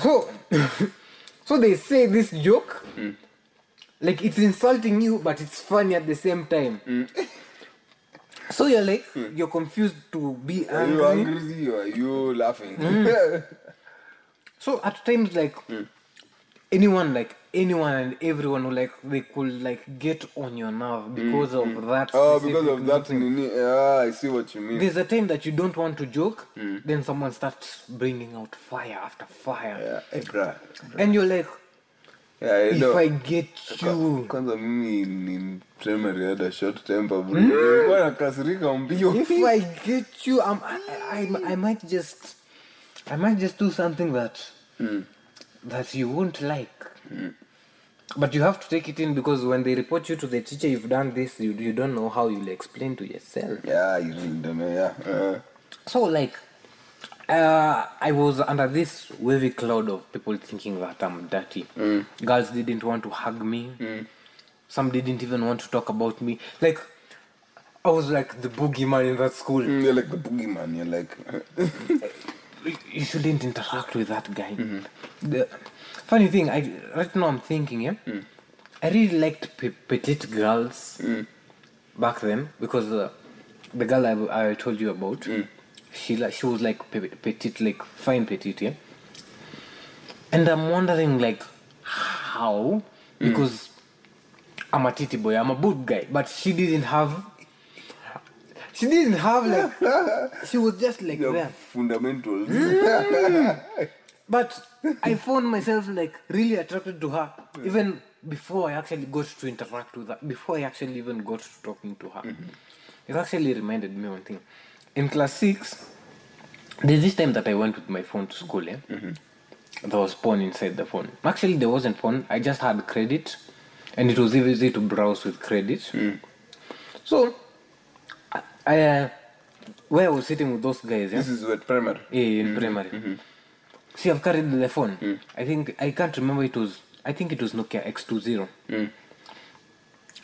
So, so they say this joke, mm. like it's insulting you, but it's funny at the same time. So you're like you're confused to be Are you angry. angry or are you laughing? So at times like anyone like anyone and everyone who like they could like get on your nerve because of mm-hmm. that. oh, because of that. nini- Yeah, I see what you mean. There's a time that you don't want to joke, mm. then someone starts bringing out fire after fire, Yeah, eh, hey, bruh. and you're like, Yeah, if know. I get you. kwanza mimi in primary had a short temper bro. Hmm? Nilikuwa nakasirika mbio if I get you, I'm, I, I, I might just, I might just do something that, hmm. that you won't like. But you have to take it in because when they report you to the teacher, you've done this. You you don't know how you'll explain to yourself. yeah you really don't know yeah uh, So like, uh, I was under this wavy cloud of people thinking that I'm dirty. Girls didn't want to hug me. Some didn't even want to talk about me. Like, I was like the boogeyman in that school. mm, you're like the boogeyman you're like you shouldn't interact with that guy. The funny thing, I right now I'm thinking, yeah, hmm. I really liked pe- petite girls hmm. back then because uh, the girl I, I told you about, hmm. she like she was like pe- petite, like fine petite, yeah. And I'm wondering like how because I'm a titty boy, I'm a good guy, but she didn't have. She didn't have like. she was just like your that. fundamentals But I found myself like really attracted to her even before I actually got to interact with her, before I actually even got to talking to her. It actually reminded me one thing. In class six, there's this time that I went with my phone to school, yeah? Mm-hmm. There was porn inside the phone. Actually, there wasn't porn, I just had credit, and it was easy to browse with credit. Mm. So, I, I uh, where I was sitting with those guys, yeah? this is what primary Yeah, in primary. Mm-hmm. See, I've carried the phone. I think I can't remember. It was I think it was Nokia X20.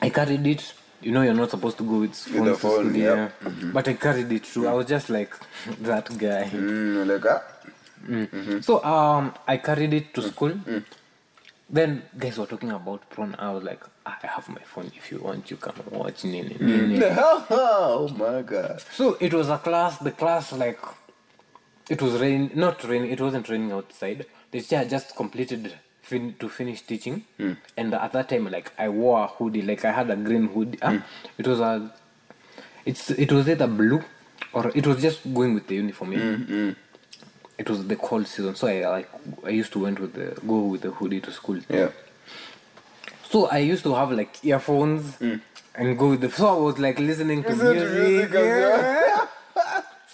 I carried it. You know, you're not supposed to go with phones the to phone, yeah. But I carried it too. I was just like that guy. mm, like ah So um, I carried it to school. Then guys were talking about porn. I was like, "Ah, I have my phone. If you want, you can watch. Nini, nini. oh my god So it was a class. The class like it was rain, not raining. It wasn't raining outside. The teacher just completed fin- to finish teaching, hmm. and at that time, like I wore a hoodie. Like I had a green hoodie. Ah, It was a, it's it was either blue, or it was just going with the uniform. yeah. Hmm, it was the cold season, so I like I used to went with the go with the hoodie to school. yeah So I used to have like earphones and go with the. So I was like listening to Listen to music. music yeah.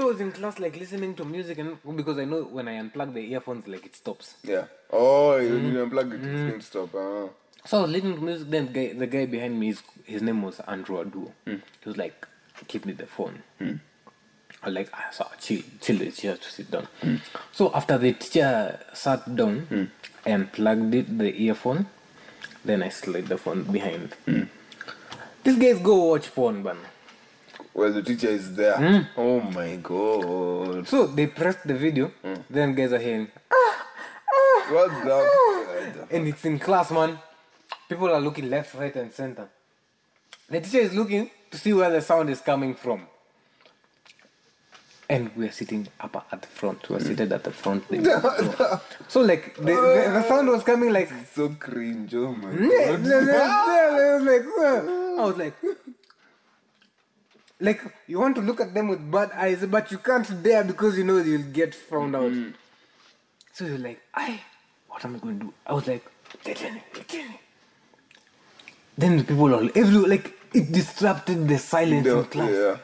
So I was in class like listening to music and because I know when I unplug the earphones like it stops. yeah oh you mm. didn't unplug it it's mm. going to stop uh. So I was listening to music. Then the guy, the guy behind me, his, his name was Andrew Adu. Mm. He was like, "Give me the phone." I was like ah, so chill, chill. The teacher to sit down. So after the teacher sat down, I unplugged it, the earphone. Then I slid the phone behind. These guys go watch porn, man. Well, the teacher is there. Hmm? Oh my god. So they pressed the video. Hmm. Then guys are hearing, What the? and it's in class, man. People are looking left, right, and center. The teacher is looking to see where the sound is coming from. And we're sitting up at the front. We're hmm. seated at the front. so like the, the, the sound was coming like so cringe. Oh my god. I was like, like you want to look at them with bad eyes, but you can't dare because you know you'll get found out. Mm-hmm. So you're like, I, what am I going to do? I was like, let in. Then the people all, every like it disrupted the silence in class. Yeah.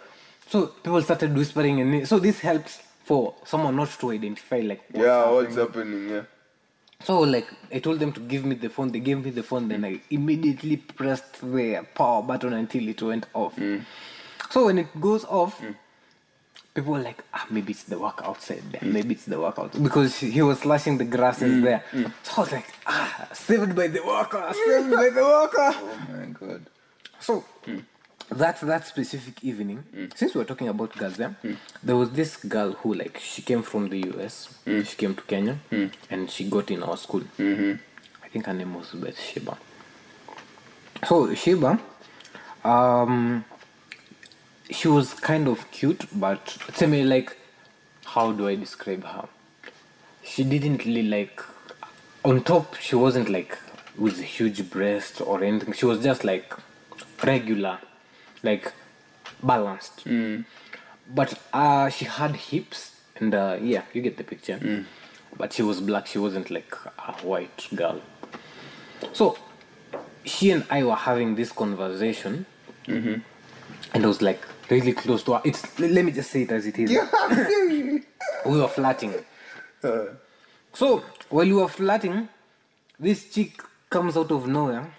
So people started whispering, and so this helps for someone not to identify like what's Yeah, happening. what's happening? Yeah. So like I told them to give me the phone, they gave me the phone, then I immediately pressed the power button until it went off. Mm. So when it goes off, people were like, ah, maybe it's the work outside there, mm. maybe it's the work because he was slashing the grasses mm, there. Mm. So I was like, ah, saved by the worker, saved by the worker. Oh my god. So that that specific evening, since we are talking about girls there, there was this girl who like she came from the US. She came to Kenya and she got in our school. Mm-hmm. I think her name was Beth Sheba. So Sheba, um, she was kind of cute, but tell me like, how do I describe her? She didn't really like. On top, she wasn't like with huge breasts or anything. She was just like regular, like balanced. But uh, she had hips, and uh, yeah, you get the picture. But she was black. She wasn't like a white girl. So she and I were having this conversation, and I was like really close to her. It's let me just say it as it is. we were flirting. So while we were flirting, this chick comes out of nowhere,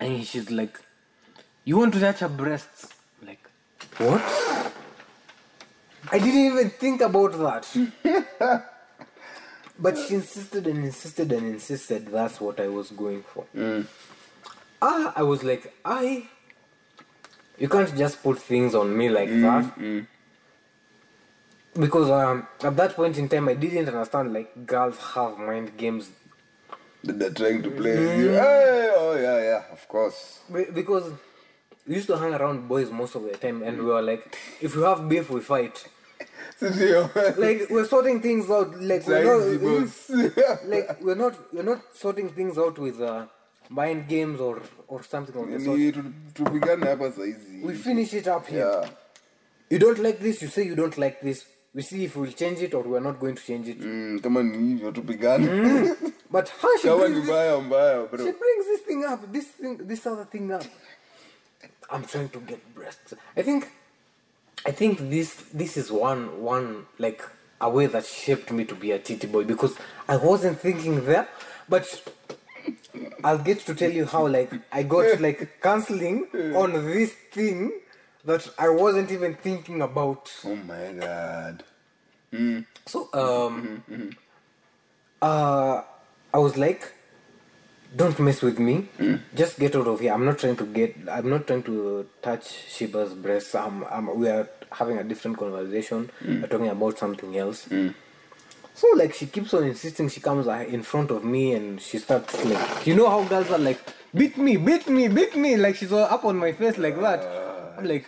and she's like, "You want to touch her breasts?" I'm like, what? I didn't even think about that. but she insisted and insisted and insisted that's what I was going for. Ah, I was like, I. You can't just put things on me like that. Because um, at that point in time, I didn't understand like girls have mind games. That They're trying to play with you. Hey, oh yeah, yeah, of course. Be- Because we used to hang around boys most of the time, and we were like, if you have beef, we fight. Like we're sorting things out. Like we're not, like we're not we're not sorting things out with uh, mind games or or something like the sort. Ni tu- tupigane hapa saizi. We finish it up here. Yeah. You don't like this, you say you don't like this. We see if we'll change it or we're not going to change it. Mm, kama ni hivyo tupigane. But how she Kama brings, mbaya mbaya she bro. brings this thing up, this thing, this other thing up. I'm trying to get breasts. I think, I think this this is one one like a way that shaped me to be a titty boy because I wasn't thinking there, but I'll get to tell you how like I got like counseling on this thing that I wasn't even thinking about. Oh my god. So um uh I was like don't mess with me. Just get out of here. I'm not trying to get I'm not trying to touch Shiba's breasts. I'm, I'm we are having a different conversation. We're talking about something else. So like she keeps on insisting she comes uh, in front of me and she starts like you know how girls are like beat me, beat me, beat me like she's all up on my face like that. I'm like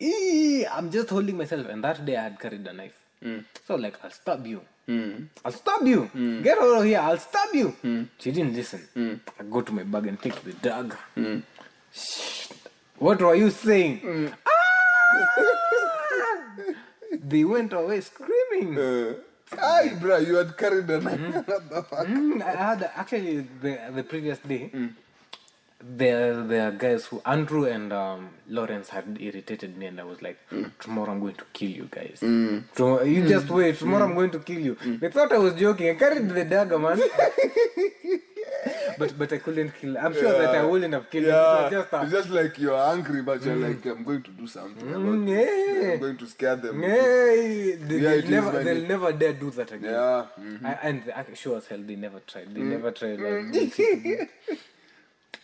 "Ee," I'm just holding myself and that day I had carried a knife. Hmm. So like I'll stab you. Hmm. I'll stab you. Hmm. Get out of here, I'll stab you. She didn't listen. I go to my bag and take the dagger. Shh. What were you saying? Ah! they went away screaming. Uh, Ay, bro, you had carried a knife. What the fuck? Mm, I had actually the the previous day. There there are guys who Andrew and um, Lawrence had irritated me, and I was like, mm. tomorrow I'm going to kill you guys. Mm. Tomorrow, you mm. just wait. Tomorrow I'm going to kill you. They thought I was joking. I carried the dagger, man. but but I couldn't kill. I'm sure that I wouldn't have killed him. It Yeah, just a- it's just like you're angry, but you're like, I'm going to do something. about Mm, yeah. I'm going to scare them. Yeah, they, Yeah, they'll never, they'll it- never dare do that again. Yeah. mm. I, and I, sure as hell they never tried. They never tried. Like.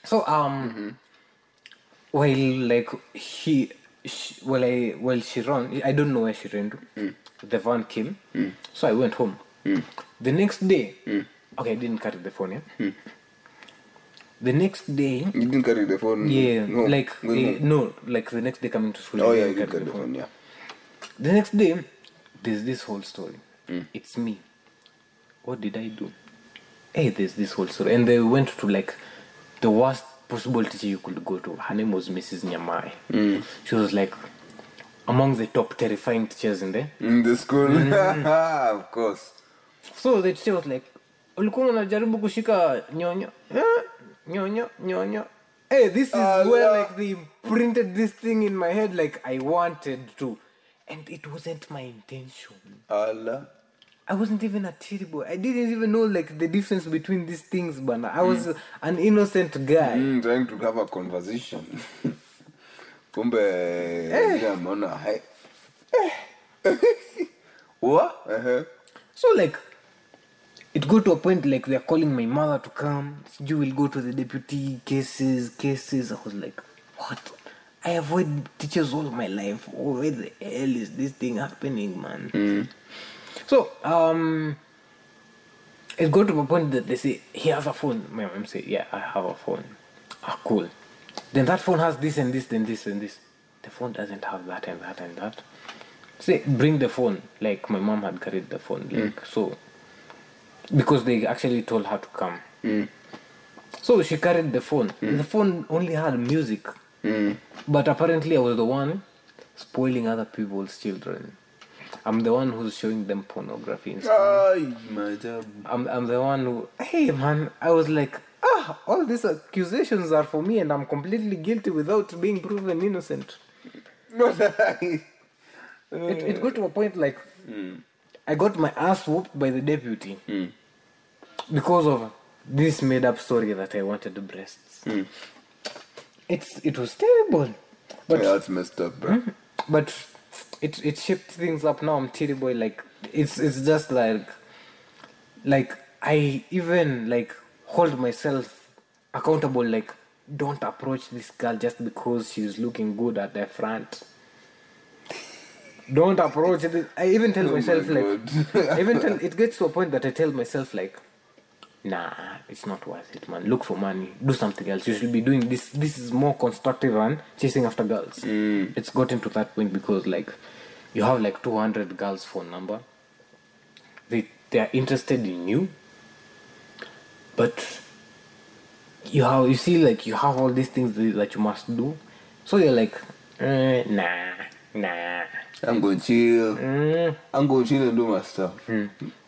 so um, mm-hmm. while like he, she, while I while she ran, I don't know where she ran to. Mm. The van came, mm. so I went home. Mm. The next day, okay, I didn't carry the phone. Yeah. The next day, You didn't carry the phone. yeah, no, like going eh, no, like the next day coming to school. Oh yeah, you didn't carry carry the phone. Yeah. the next day, there's this whole story. It's me. What did I do? Hey, there's this whole story. And they went to like the worst possible teacher you could go to. Her name was Mrs. Nyamai. She was like among the top terrifying teachers in there. In the school, of course. So the teacher was like, ulikuwa unajaribu kushika nyonyo Eh, nyonyo nyonyo hey this is where like they printed this thing in my head like i wanted to and it wasn't my intention Allah. I wasn't even a terrible i didn't even know like the difference between these things but i was an innocent guy Mm, trying to have a conversation. Kumbe yeah, ameona hai. What? Uh-huh. So like it got to a point like they're calling my mother to come. You will go to the deputy cases, cases. I was like, what? I avoid teachers all my life. Oh, where the hell is this thing happening, man? So um, it got to a point that they say he has a phone. My mom say, yeah, I have a phone. Ah, cool. Then that phone has this and this, then this and this. The phone doesn't have that and that and that. Say, bring the phone. Like my mom had carried the phone. Like so, because they actually told her to come. So she carried the phone. The phone only had music, but apparently I was the one spoiling other people's children. I'm the one who's showing them pornography. And stuff. Ay. I'm, I'm the one who, hey man, I was like, ah, all these accusations are for me and I'm completely guilty without being proven innocent. It, it got to a point like, I got my ass whooped by the deputy because of this made up story that I wanted the breasts. It's, it was terrible. But yeah, that's messed up, bro. but it it shaped things up. Now i'm terrible like it's it's just like like i even like hold myself accountable like don't approach this girl just because she's looking good at the front. Don't approach this i even tell Oh my myself like I even tell it gets to a point that i tell myself like nah it's not worth it man. Look for money. Do something else. You should be doing this. This is more constructive than chasing after girls. It's gotten to that point because like you have like 200 girls phone number. They they are interested in you. But you have you see like you have all these things that that you must do. So you're like eh, nah nah I'm going to chill. Mm. I'm going to chill and do my stuff.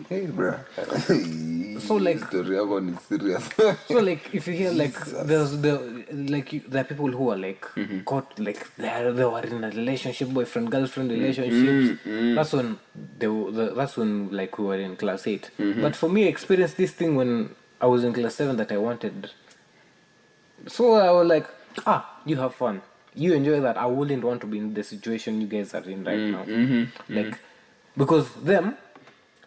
Hey, bro. So, like- story want is serious. so like if you hear like there's the like you, there are people who are like caught like they are, they were in a relationship boyfriend girlfriend relationships that's when they the, that's when like we were in class 8 but for me I experienced this thing when I was in class 7 that I wanted so I was like ah you have fun you enjoy that I wouldn't want to be in the situation you guys are in right mm, now mm-hmm, mm-hmm. like because them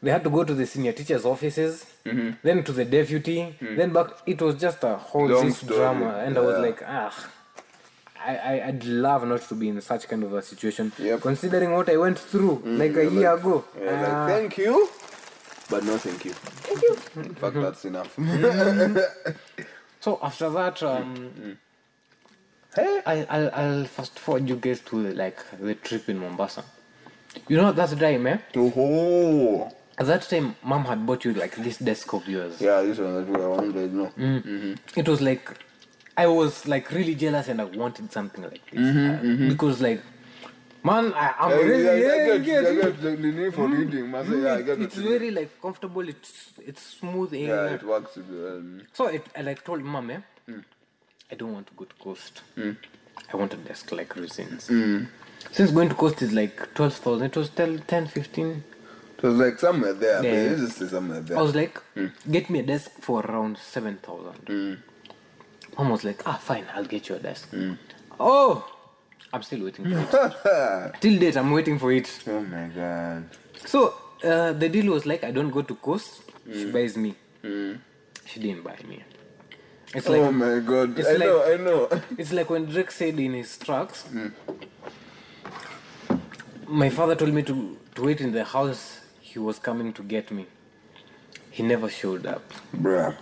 they had to go to the senior teachers' offices, mm-hmm. then to the deputy, mm. then back. It was just a whole Long this drama, and I was like, ah, I, I I'd love not to be in such kind of a situation. Yep. Considering what I went through mm, like a year ago. Yeah, like, Ah, thank you, but no thank you. Thank you. In fact, that's enough. so after that, um, hey, I I'll, I'll fast forward you guys to like the trip in Mombasa. You know that time, eh? oh, At that time, mom had bought you like this desk of yours. yeah, this one that we wondering. No, it was like I was like really jealous and I wanted something like this Uh, because like man I, I'm Yeah, really yeah, I yeah, get, yeah, I get the need for reading. Man, say, yeah, I get it's it. very like comfortable it's it's smooth Yeah, yeah. it works. Um, so it, I like told mom eh, I don't want to go to coast. Hmm. I want a desk like reasons. Hmm. Since going to coast is like 12,000, it was 10, 10 15. It was like somewhere there. Yeah. Let's just somewhere there. I was like, hmm. get me a desk for around 7,000. Mom was like, ah, fine, I'll get you a desk. Oh, I'm still waiting for it. Till date, I'm waiting for it. oh my god. So uh, the deal was like, I don't go to coast, she buys me. She didn't buy me. It's oh like oh my god. it's I like- know, I know. It's like when Drake said in his tracks, hmm. my father told me to, to wait in the house. He was coming to get me. He never showed up. Bruh.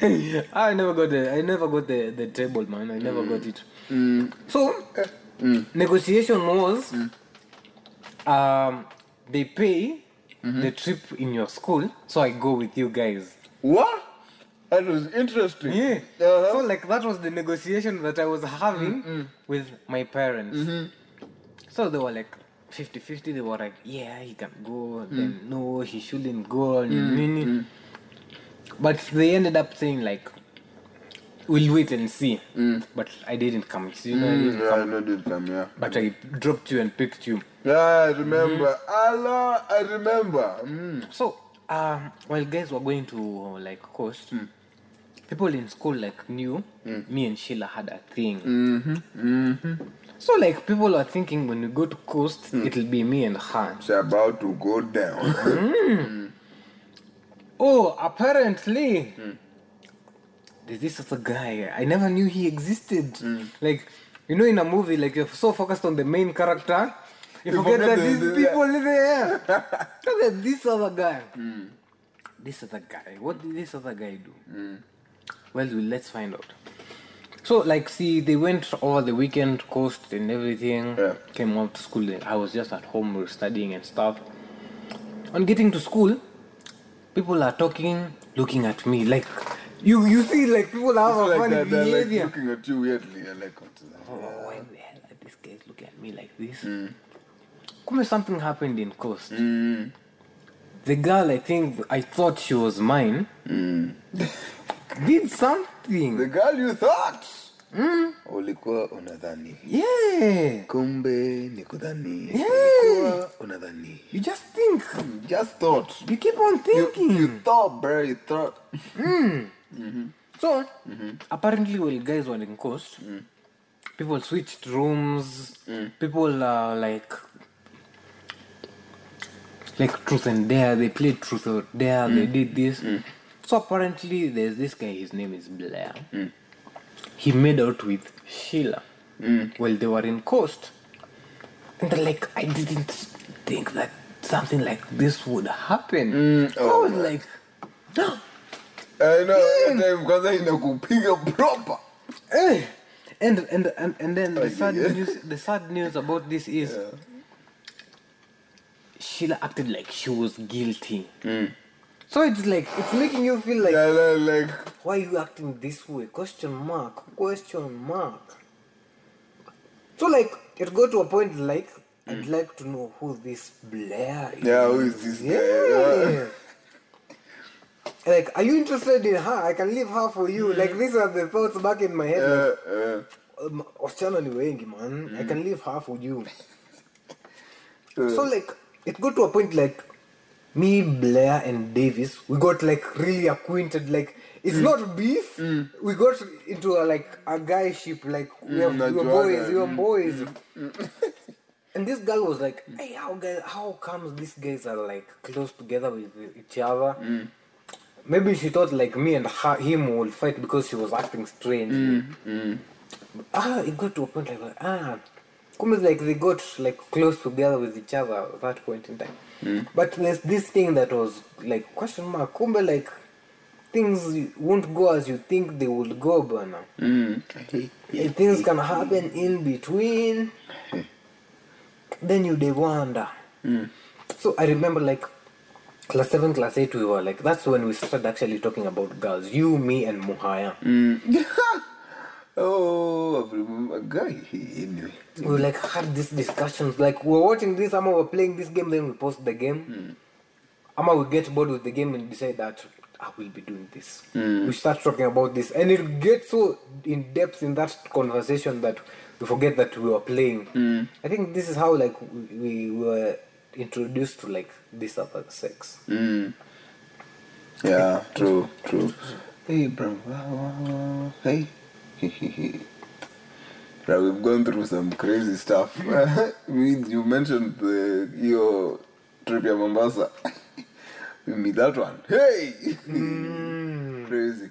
I never got the I never got the, the table, man. I never hmm. got it. Hmm. So eh, negotiation was um, they pay mm-hmm. the trip in your school, so I go with you guys. What? That was interesting. Yeah. Uh-huh. So like that was the negotiation that I was having with my parents. So they were like 50-50. They were like, yeah, he can go. Then no, he shouldn't go. But they ended up saying like, we'll wait and see. But I didn't come. So, you know, Mm, didn't yeah, come. I know did come, yeah. But I dropped you and picked you. Yeah, I remember. Allah, I remember. Mm. So, um, while guys were going to like coast, people in school like knew mm. me and Sheila had a thing. Mm-hmm, mm-hmm. So like people are thinking when we go to coast, mm. it'll be me and her. It's about to go down. Mm. Oh, apparently. There's this other guy. I never knew he existed. Like, you know, in a movie, like you're so focused on the main character, you, You forget, forget that the- these the- people live there. Look at this other guy. This other guy. What did this other guy do? Well, let's find out. So, like, see, they went over the weekend coast and everything. Yeah. Came out to school. I was just at home studying and stuff. On getting to school, people are talking, looking at me like you. You see, like people have a like funny that, they're like looking at you weirdly. You're like, that? oh, why the hell are these guys looking at me like this? Hmm. Come something happened in coast. Hmm. The girl, I think, I thought she was mine, hmm. did something. The girl you thought. Hmm? Ulikuwa unadhani. yeah, Kumbe ni kudhani. Yeah. Unadhani. you just think. Just thought. You keep on thinking. you thought, bro. You thought. Hmm. Mm-hmm. So, mm-hmm. apparently, while guys were in coast, mm. people switched rooms. Mm. People are like, like truth and dare. They played truth or dare. They mm. did this. So apparently, there's this guy. His name is Blair. Hmm. He made out with Sheila hmm. while they were in coast, and they're like, I didn't think that something like this would happen. Hmm. I oh, was like. No. I know. because time kwanza inakupiga proper. Eh, and and and and then the sad news the sad news about this is Sheila acted like she was guilty. So it's like it's making you feel like Yeah, like, like why are you acting this way? Question mark, question mark. So like it got to a point like I'd like to know who this Blair is. yeah, who is this guy? Yeah. Like, are you interested in her? I can leave her for you. Like, these are the thoughts back in my head. like, Yeah, yeah. um, wasichana ni wengi man i can leave her for you so like it got to a point like me blair and davis we got like really acquainted like it's not beef we got into a, like a guy ship like we are, we najuaga. boys we are boys. and this girl was like hey how guys how comes these guys are like close together with each other? Maybe she thought like me and her, him will fight because she was acting strange. Ah, it got to a point like, ah, kumbe like they got like close together with each other at that point in time. But there's this thing that was like question mark. Kumbe like things won't go as you think they would go, bana. Mm, eh, Things can happen in between. then you they wonder. Mm. So I remember like class seven, class eight, we were like that's when we started actually talking about girls. You, me, and Muhaya. Mm. Oh, I remember a guy. He anyway. We like had these discussions like we're watching this ama we're playing this game then we post the game hmm. ama we get bored with the game and decide that I will be doing this. Hmm. We start talking about this, and it gets so in depth in that conversation that we forget that we were playing. Hmm. I think this is how like we, we were introduced to like this other sex. Yeah, true, true. Hey, bro. Hey. Bro, we've gone through some crazy stuff. you mentioned the your trip to Mombasa. Me that one. Hey. Hmm. crazy.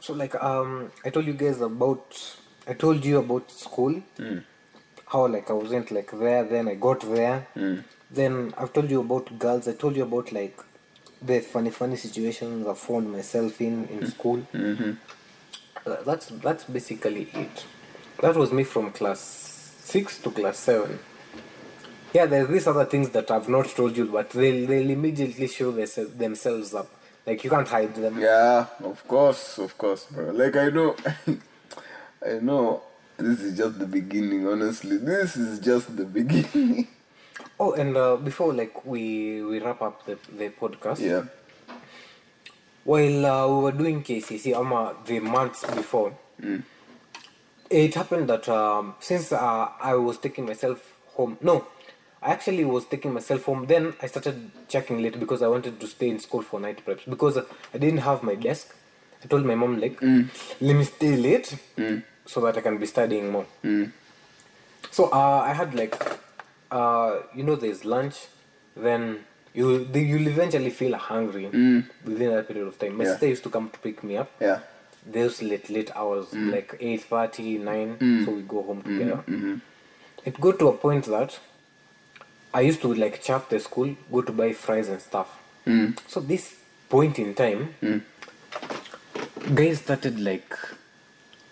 So like um, I told you guys about I told you about school. Hmm. How like I wasn't like there. Then I got there. Hmm. Then I've told you about girls. I told you about like the funny funny situations I found myself in in school. Mm-hmm. Uh, that's that's basically it. That was me from class six to class seven. Yeah, there's these other things that I've not told you, but they'll they'll immediately show themse- themselves up. Like you can't hide them. Yeah, of course, of course, bro. Like I know, I know. This is just the beginning. Honestly, this is just the beginning. Oh, and uh, before like we we wrap up the the podcast. yeah. While uh, we were doing KCPE, um, the months before, it happened that um, since uh, I was taking myself home, no, I actually was taking myself home. Then I started checking late because I wanted to stay in school for night preps because I didn't have my desk. I told my mom like, let me stay late so that I can be studying more. So uh, I had like, uh, you know, there's lunch, then you you'll eventually feel hungry within that period of time. My Yeah. sister used to come to pick me up. Yeah. Those late late hours, mm. like 8.30, 9, mm. so we go home mm-hmm. together. Mm-hmm. It got to a point that I used to like chap the school, go to buy fries and stuff. Mm. So this point in time, guys started like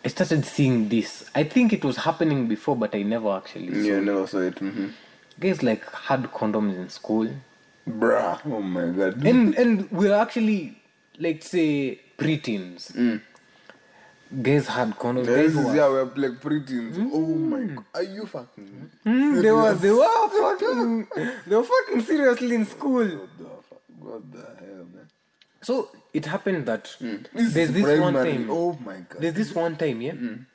I started seeing this. I think it was happening before, but I never actually saw. Yeah, it. never saw it. hmm Guys like had condoms in school, Bruh. Oh my god. and and we're actually like say preteens. Guys had condoms. Guys were, yeah, we're like preteens. Oh my god. Are you fucking? Mm, they were they were fucking they were fucking seriously in school. What the fuck? What the hell, man? So it happened that mm. This there's is this one time. Oh my god. There's this one time, yeah. Mm.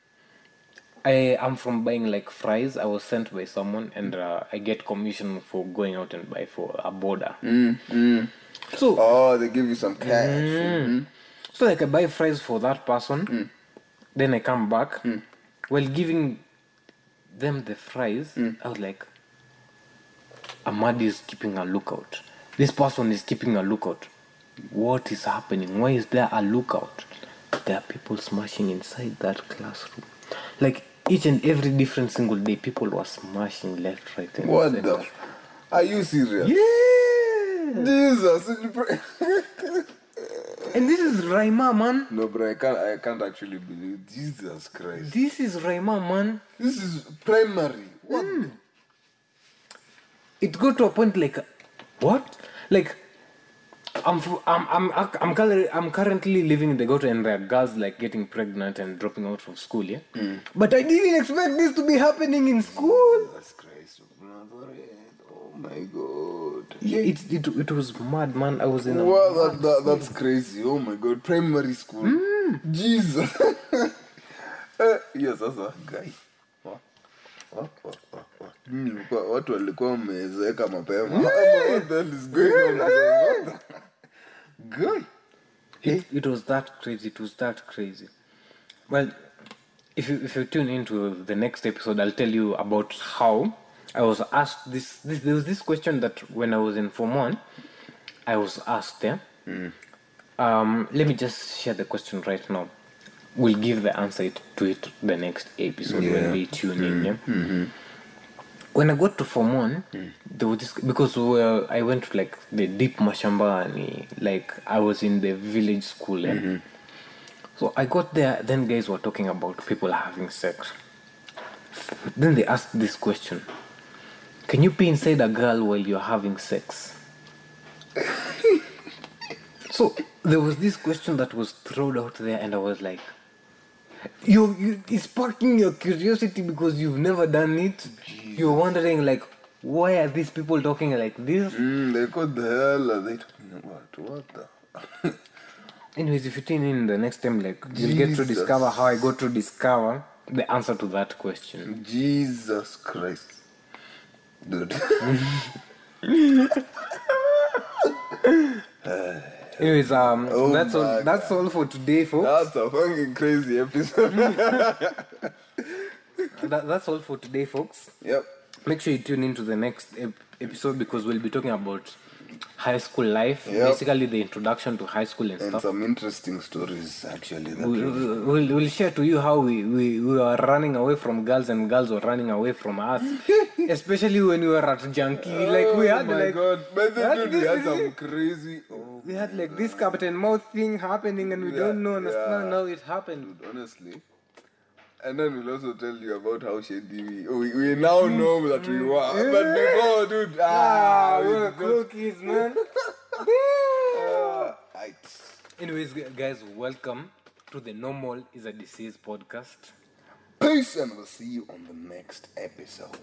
I am from buying like fries. I was sent by someone, and uh, I get commission for going out and buy for a border. Mm, so, Oh, they give you some cash. Mhm. so like I buy fries for that person. Then I come back. Hmm. While giving them the fries, hmm. I was like, Amadi is keeping a lookout. This person is keeping a lookout. What is happening? Why is there a lookout? There are people smashing inside that classroom. Like each and every different single day, people were smashing left, right, and What center. the? Are you serious? Yeah. Jesus. And this is Raima, man. no, bro, I can't. I can't actually believe. Jesus Christ. This is Raima, man. This is primary. What? the- It got to a point like, what? Like, I'm I'm I'm I'm, currently, I'm currently living in the ghetto and there are girls like getting pregnant and dropping out of school, yeah. Hmm. But I didn't expect this to be happening in school. Jesus Christ Nazareth. Oh my God. Yeah, it it, it was mad, man. I was in a Well, that, that, that's crazy. Oh my God. Primary school. Jesus. Eh, yes, a guy. Nilikuwa- watu walikuwa wamezeeka mapema what the hell is going on What the- guy It, it was that crazy. It was that crazy. Well, if you if you tune into the next episode, I'll tell you about how I was asked this. this there was this question that when I was in Form One, I was asked. Yeah. Um, let me just share the question right now. We'll give the answer to it the next episode Yeah. when we tune in. Yeah. When I got to Form One, there was this because we were, I went to like the deep Mashambani, like I was in the village school. Eh? So I got there, then guys were talking about people having sex. Then they asked this question Can you be inside a girl while you're having sex? so there was this question that was thrown out there, and I was like, you, you it's sparking your curiosity because you've never done it. You're wondering like why are these people talking like this? Mm, like what the hell are they talking about? What the? Anyways, if you tune in the next time, like you'll get to discover how I got to discover the answer to that question. Jesus Christ. Dude. Anyways, um, Oh that's all. my That's all for today, folks. That's a fucking crazy episode. That, that's all for today, folks. yep. Make sure you tune into the next ep- episode because we'll be talking about high school life, Yep. basically the introduction to high school and And stuff. some interesting stories actually. That We- we- We'll, we'll share to you how we, we, we were running away from girls and girls were running away from us. Especially when we were at Junkie. Like we oh had my like god. But we had then dude, we had some crazy. Oh, we had like this Captain Mouth thing happening and we Yeah, don't know understand yeah. how it happened. dude, honestly. And then we'll also tell you about how shady we. We, we now know that we were. But before, dude. Ah, we we were got- cool kids, man. Ah, right. Anyways, guys, welcome to the Normal is a Disease podcast. Peace, and we'll see you on the next episode.